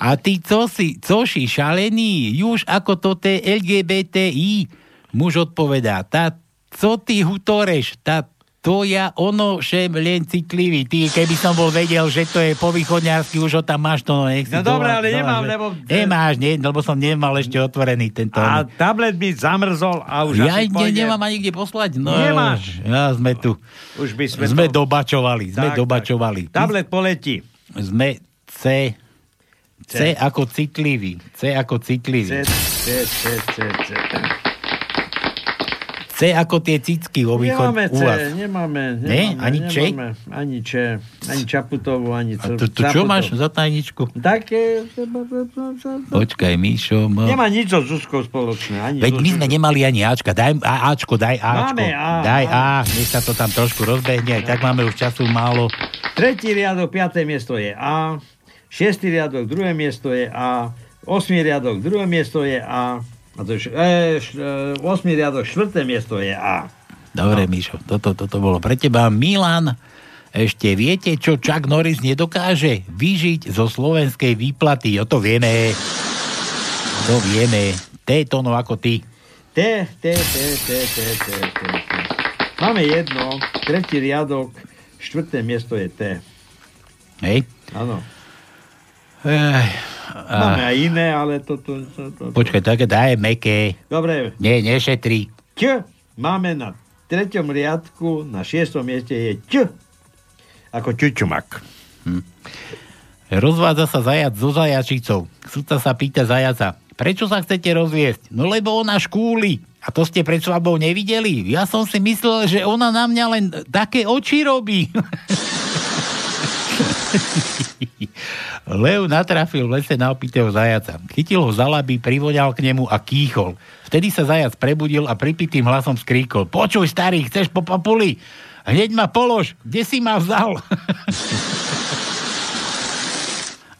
A ty co si, co si šalený, už ako to te LGBTI? Muž odpovedá, tá, co ty hutoreš, tá, To ja ono šem len citlivý. Ty, keby som bol vedel, že to je po východňarsky, už ho tam máš, to no nech No dobre, ale nemám, lebo- Nemáš, nie, lebo som nemal ešte otvorený tento. A tablet mi zamrzol a už ja asi ne, nemám ani kde poslať. No, Nemáš. Ja sme tu. Už by sme, Sme to... dobačovali, sme Tak, dobačovali. tak. Tablet poletí. Sme C. C ako citlivý. C ako citlivý. C, C, C, C, C. C ako tie cicky vo východ Nemáme u C, vás. nemáme. Nemáme Ani Č? nemáme. Ani Č. Ani Čaputovú, ani A to, to čo máš za tajničku? Také... Počkaj, Míšo. Mo... Nemá nič so Zuzkou spoločné. Ani Veď my sme nemali ani Ačka. Daj a, Ačko, daj Ačko. Máme A, daj. A, nech sa to tam trošku rozbehne. Aj tak máme už času málo. Tretí riadok, piaté miesto je A. Šiestý riadok, druhé miesto je A. Osmý riadok, druhé miesto je A. A to je, e, š, e, osmý riadok, štvrté miesto je A. Dobre, Míšo, toto, toto bolo pre teba. Milan, ešte viete, čo Chuck Norris nedokáže? Vyžiť zo slovenskej výplaty. O to vieme. To vieme. T tono ako ty. T, T, T, T, T, T, T, T. Máme jedno, tretí riadok, štvrté miesto je T. Hej? Áno. Máme aj iné, ale toto... To, to, to. počkaj, také daj meké. Dobre, Nie, nešetri. Č máme na treťom riadku, na šiestom mieste je Č. Ako čučumak. Rozvádza sa zajac so zajačicou. Sudca sa pýta zajaca, prečo sa chcete rozviesť? No lebo ona škúli. A to ste pred svadbou nevideli? Ja som si myslel, že ona na mňa len také oči robí. Lev natrafil v lese na opitého zajaca. Chytil ho za laby, privoňal k nemu a kýchol. Vtedy sa zajac prebudil a pripitým hlasom skríkol. Počuj, starý, chceš po papuli? Hneď ma polož, kde si ma vzal?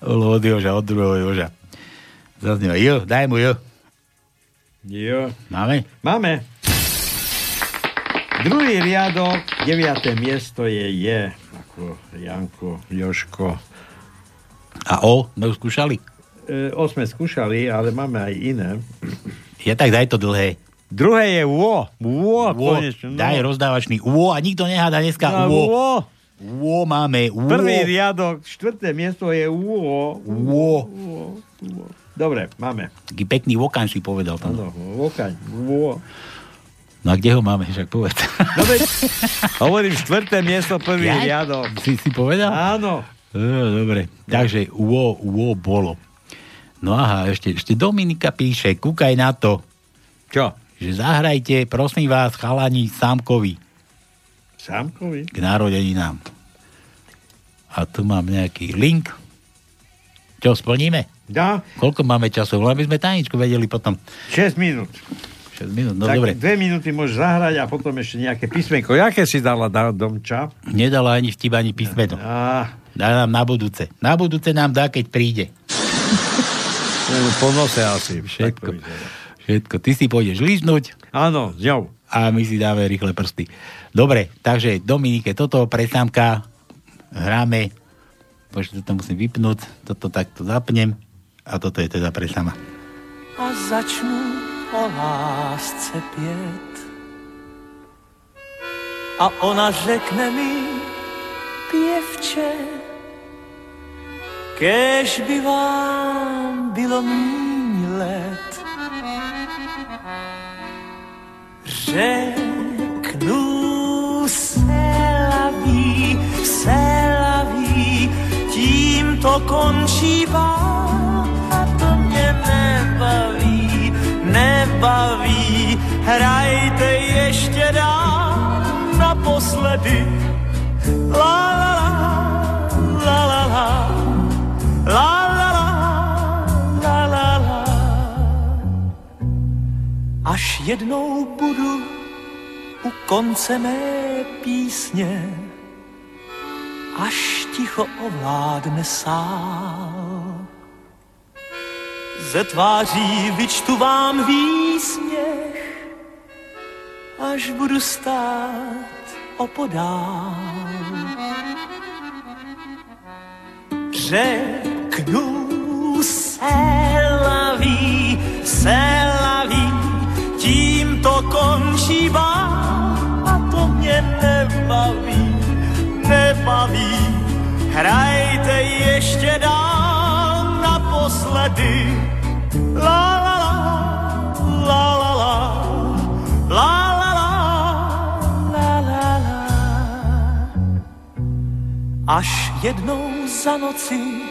Bolo od Joža, od druhého Joža. Zaznieva, jo, daj mu jo. Jo. Máme? Máme. Druhý riadok, deviaté miesto je je. Ako Janko, Joško. A O, sme už skúšali? E, o sme skúšali, ale máme aj iné. Ja tak daj to dlhé. Druhé je Wo. Wo, Wo, konečne. No. daj rozdávačný. Wo, a nikto neháda dneska No, Wo. Wo. Wo máme. Wo. Prvý riadok, štvrté miesto je Wo. Wo. Wo. Dobre, máme. Taký pekný vokan si povedal. Áno, Vokaň. Wo. No a kde ho máme, však povedz. No veď, hovorím štvrté miesto, prvý Ja? riadok. Si, si povedal? Áno. E, dobre, takže wo, wo bolo. No aha, ešte, ešte Dominika píše, kúkaj na to. Čo? Že zahrajte, prosím vás, chalani Sámkovi Sámkovi? k narodeninám. A tu mám nejaký link. Čo, splníme? Dá. Koľko máme času? Len by sme tajničku vedeli potom. 6 minút. 6 minút, no tak dobre. dve minúty môžeš zahrať a potom ešte nejaké písmenko. Jaké si dala da, Domča? Nedala ani vtip, ani písmeno. Á, Dá nám na budúce. Na budúce nám dá, keď príde. po nose asi. Všetko. Všetko. Ty si pôjdeš líznuť Áno, ňou. a my si dáme rýchle prsty. Dobre, takže Dominike, toto presámka hráme. Počkaj, toto musím vypnúť. Toto takto zapnem. A toto je teda presama. a začnu o lásce pět. A ona řekne mi, pěvče, kež by vám bylo míň let. Řeknu se laví, se laví, tím to končí vám a to mě nebaví, nebaví. Hrajte ještě dál naposledy. La la la, la la la, la la la, la la la. Až jednou budu u konce mé písně, až ticho ovládne sál. Ze tváří vyčtu vám výsměch, až budu stát opodál řeknu selaví, selaví, tím to končí a to mě nebaví, nebaví. Hrajte ještě dál naposledy, la la la, la la la, la la la, la la la. Až jednou za noci,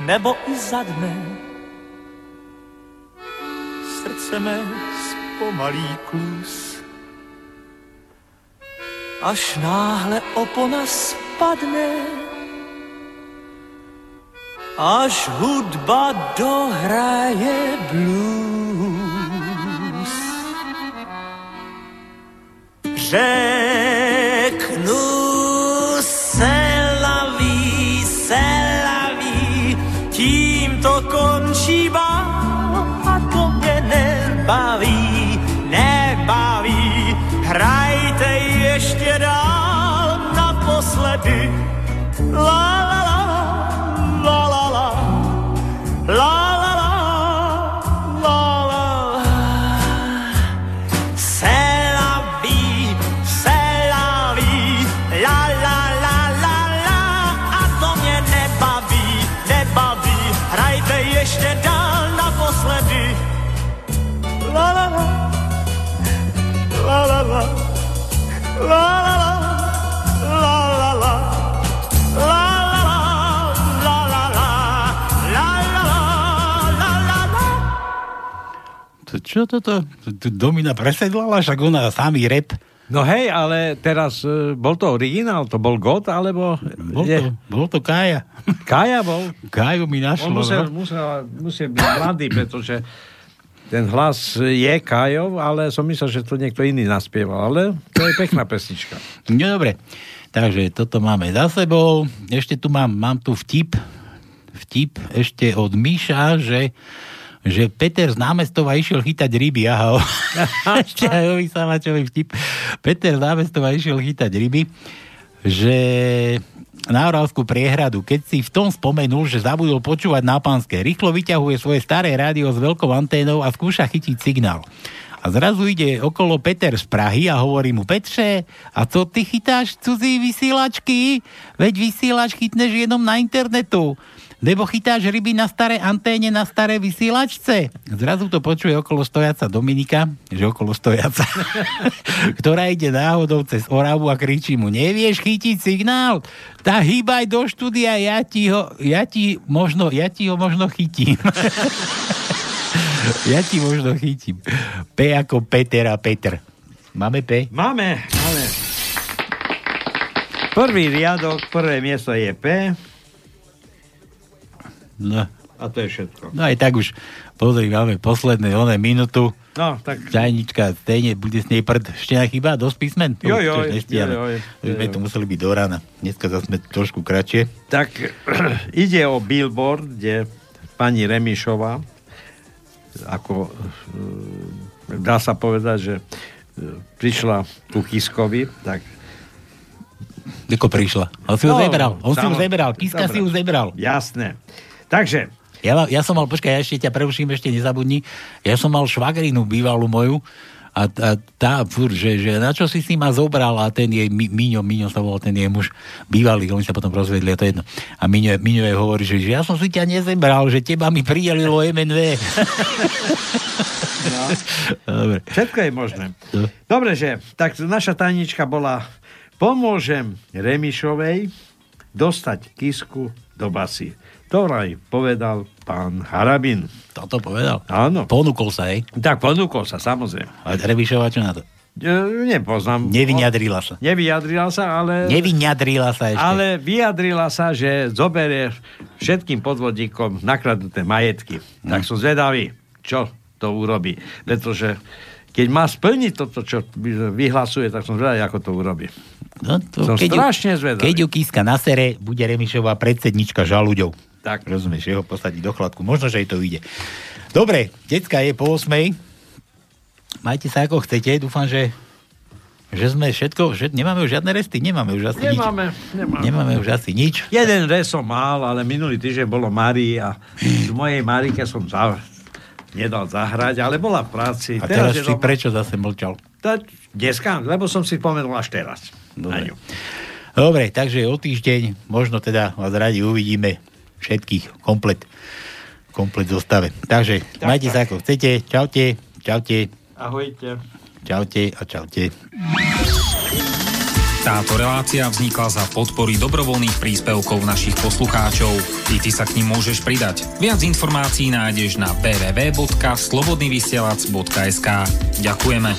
nebo i za dne, srdce mé zpomalí klus. Až náhle opona spadne, až hudba dohraje blues. Řeknu nebaví, nebaví. Hrajte ještě dál naposledy. La čo toto? Domina presedlala, však ona samý rep. No hej, ale teraz e, bol to originál, to bol God, alebo... Bol to, bol to Kája. Kája bol? Káju mi On našlo. musel, no. musel, musel byť mladý, pretože ten hlas je Kájov, ale som myslel, že to niekto iný naspieval, ale to je pekná pesnička. No dobre, takže toto máme za sebou. Ešte tu mám, mám tu vtip, vtip ešte od Míša, že že Peter z námestova išiel chytať ryby, aha. ešte aj ový samačový vtip. Peter z námestova išiel chytať ryby, že na Oravskú priehradu, keď si v tom spomenul, že zabudol počúvať na pánske, rýchlo vyťahuje svoje staré rádio s veľkou anténou a skúša chytiť signál. A zrazu ide okolo Peter z Prahy a hovorí mu, Petre, a co ty chytáš cudzí vysielačky? Veď vysielač chytneš jenom na internetu. Lebo chytáš ryby na staré anténe, na staré vysielačce. Zrazu to počuje okolo stojaca Dominika, že okolo stojaca, ktorá ide náhodou cez Oravu a kričí mu, nevieš chytiť signál? Tá hýbaj do štúdia, ja ti ho, ja ti možno, ja ti ho možno chytím. ja ti možno chytím. P ako Peter a Peter. Máme P? Máme, máme. Prvý riadok, prvé miesto je P No. a to je všetko. No aj tak už, pozri, máme posledné, oné minútu. No, tak... Čajnička, stejne, bude s nej prd. Ešte chýba? Dosť písmen? Jo, jo, jo, jo, sme jo, jo. tu museli byť do rána. Dneska zase sme trošku kratšie. Tak ide o billboard, kde pani Remišová, ako e, dá sa povedať, že e, prišla ku Kiskovi, tak Ako prišla? On si No, zebral. On si ju samo- zebral. Kiska Dobre. si ju zebral. Jasné. Takže. Ja, ja som mal, počkaj, ja ešte ťa preruším, ešte nezabudni. Ja som mal švagrinu bývalú moju a, a tá furt, že, že na čo si si ma zobral a ten jej, Mi- Miňo, Miňo sa volal ten jej muž, bývalý, oni sa potom rozvedli, a to je jedno. A Miňo, Miňo jej hovorí, že, že ja som si ťa nezebral, že teba mi pridelilo MNV. No. Dobre. Všetko je možné. No. Dobre, že tak naša tajnička bola pomôžem Remišovej dostať kisku do basy. To aj povedal pán Harabin. Toto povedal? Áno. Ponúkol sa, hej? Tak, ponúkol sa, samozrejme. A Rebišová čo na to? E, nepoznám. Nevyjadrila sa. Nevyjadrila sa, ale... Nevyňadrila sa ešte. Ale vyjadrila sa, že zoberie všetkým podvodníkom nakradnuté majetky. No. Tak som zvedavý, čo to urobí. Pretože keď má splniť toto, čo vyhlasuje, tak som zvedavý, ako to urobí. No, to, som keď strašne zvedavý. Keď ju Kiska na sere, bude Remišová predsednička žaluďov. Tak. Rozumieš, jeho posadiť do chladku. Možno, že jej to ide. Dobre, decka je po 8. Majte sa ako chcete. Dúfam, že že sme všetko, že nemáme už žiadne resty, nemáme už asi Nemáme, nič. nemáme. Nemáme už asi nič. Jeden res som mal, ale minulý týždeň bolo Marii a z mojej Marike som za, nedal zahrať, ale bola v práci. A teraz je si doma. prečo zase mlčal? Dneska, lebo som si spomenul až teraz. Dobre. Dobre, takže o týždeň možno teda vás radi uvidíme všetkých komplet. komplet zostave. Takže, Tak, majte tak. sa ako chcete. Čaute, čaute, Ahojte. čaute a čaute. Táto relácia vznikla za podpory dobrovoľných príspevkov našich poslucháčov. I ty sa k ním môžeš pridať. Viac informácií nájdeš na www.slobodnyvysielac.sk Ďakujeme.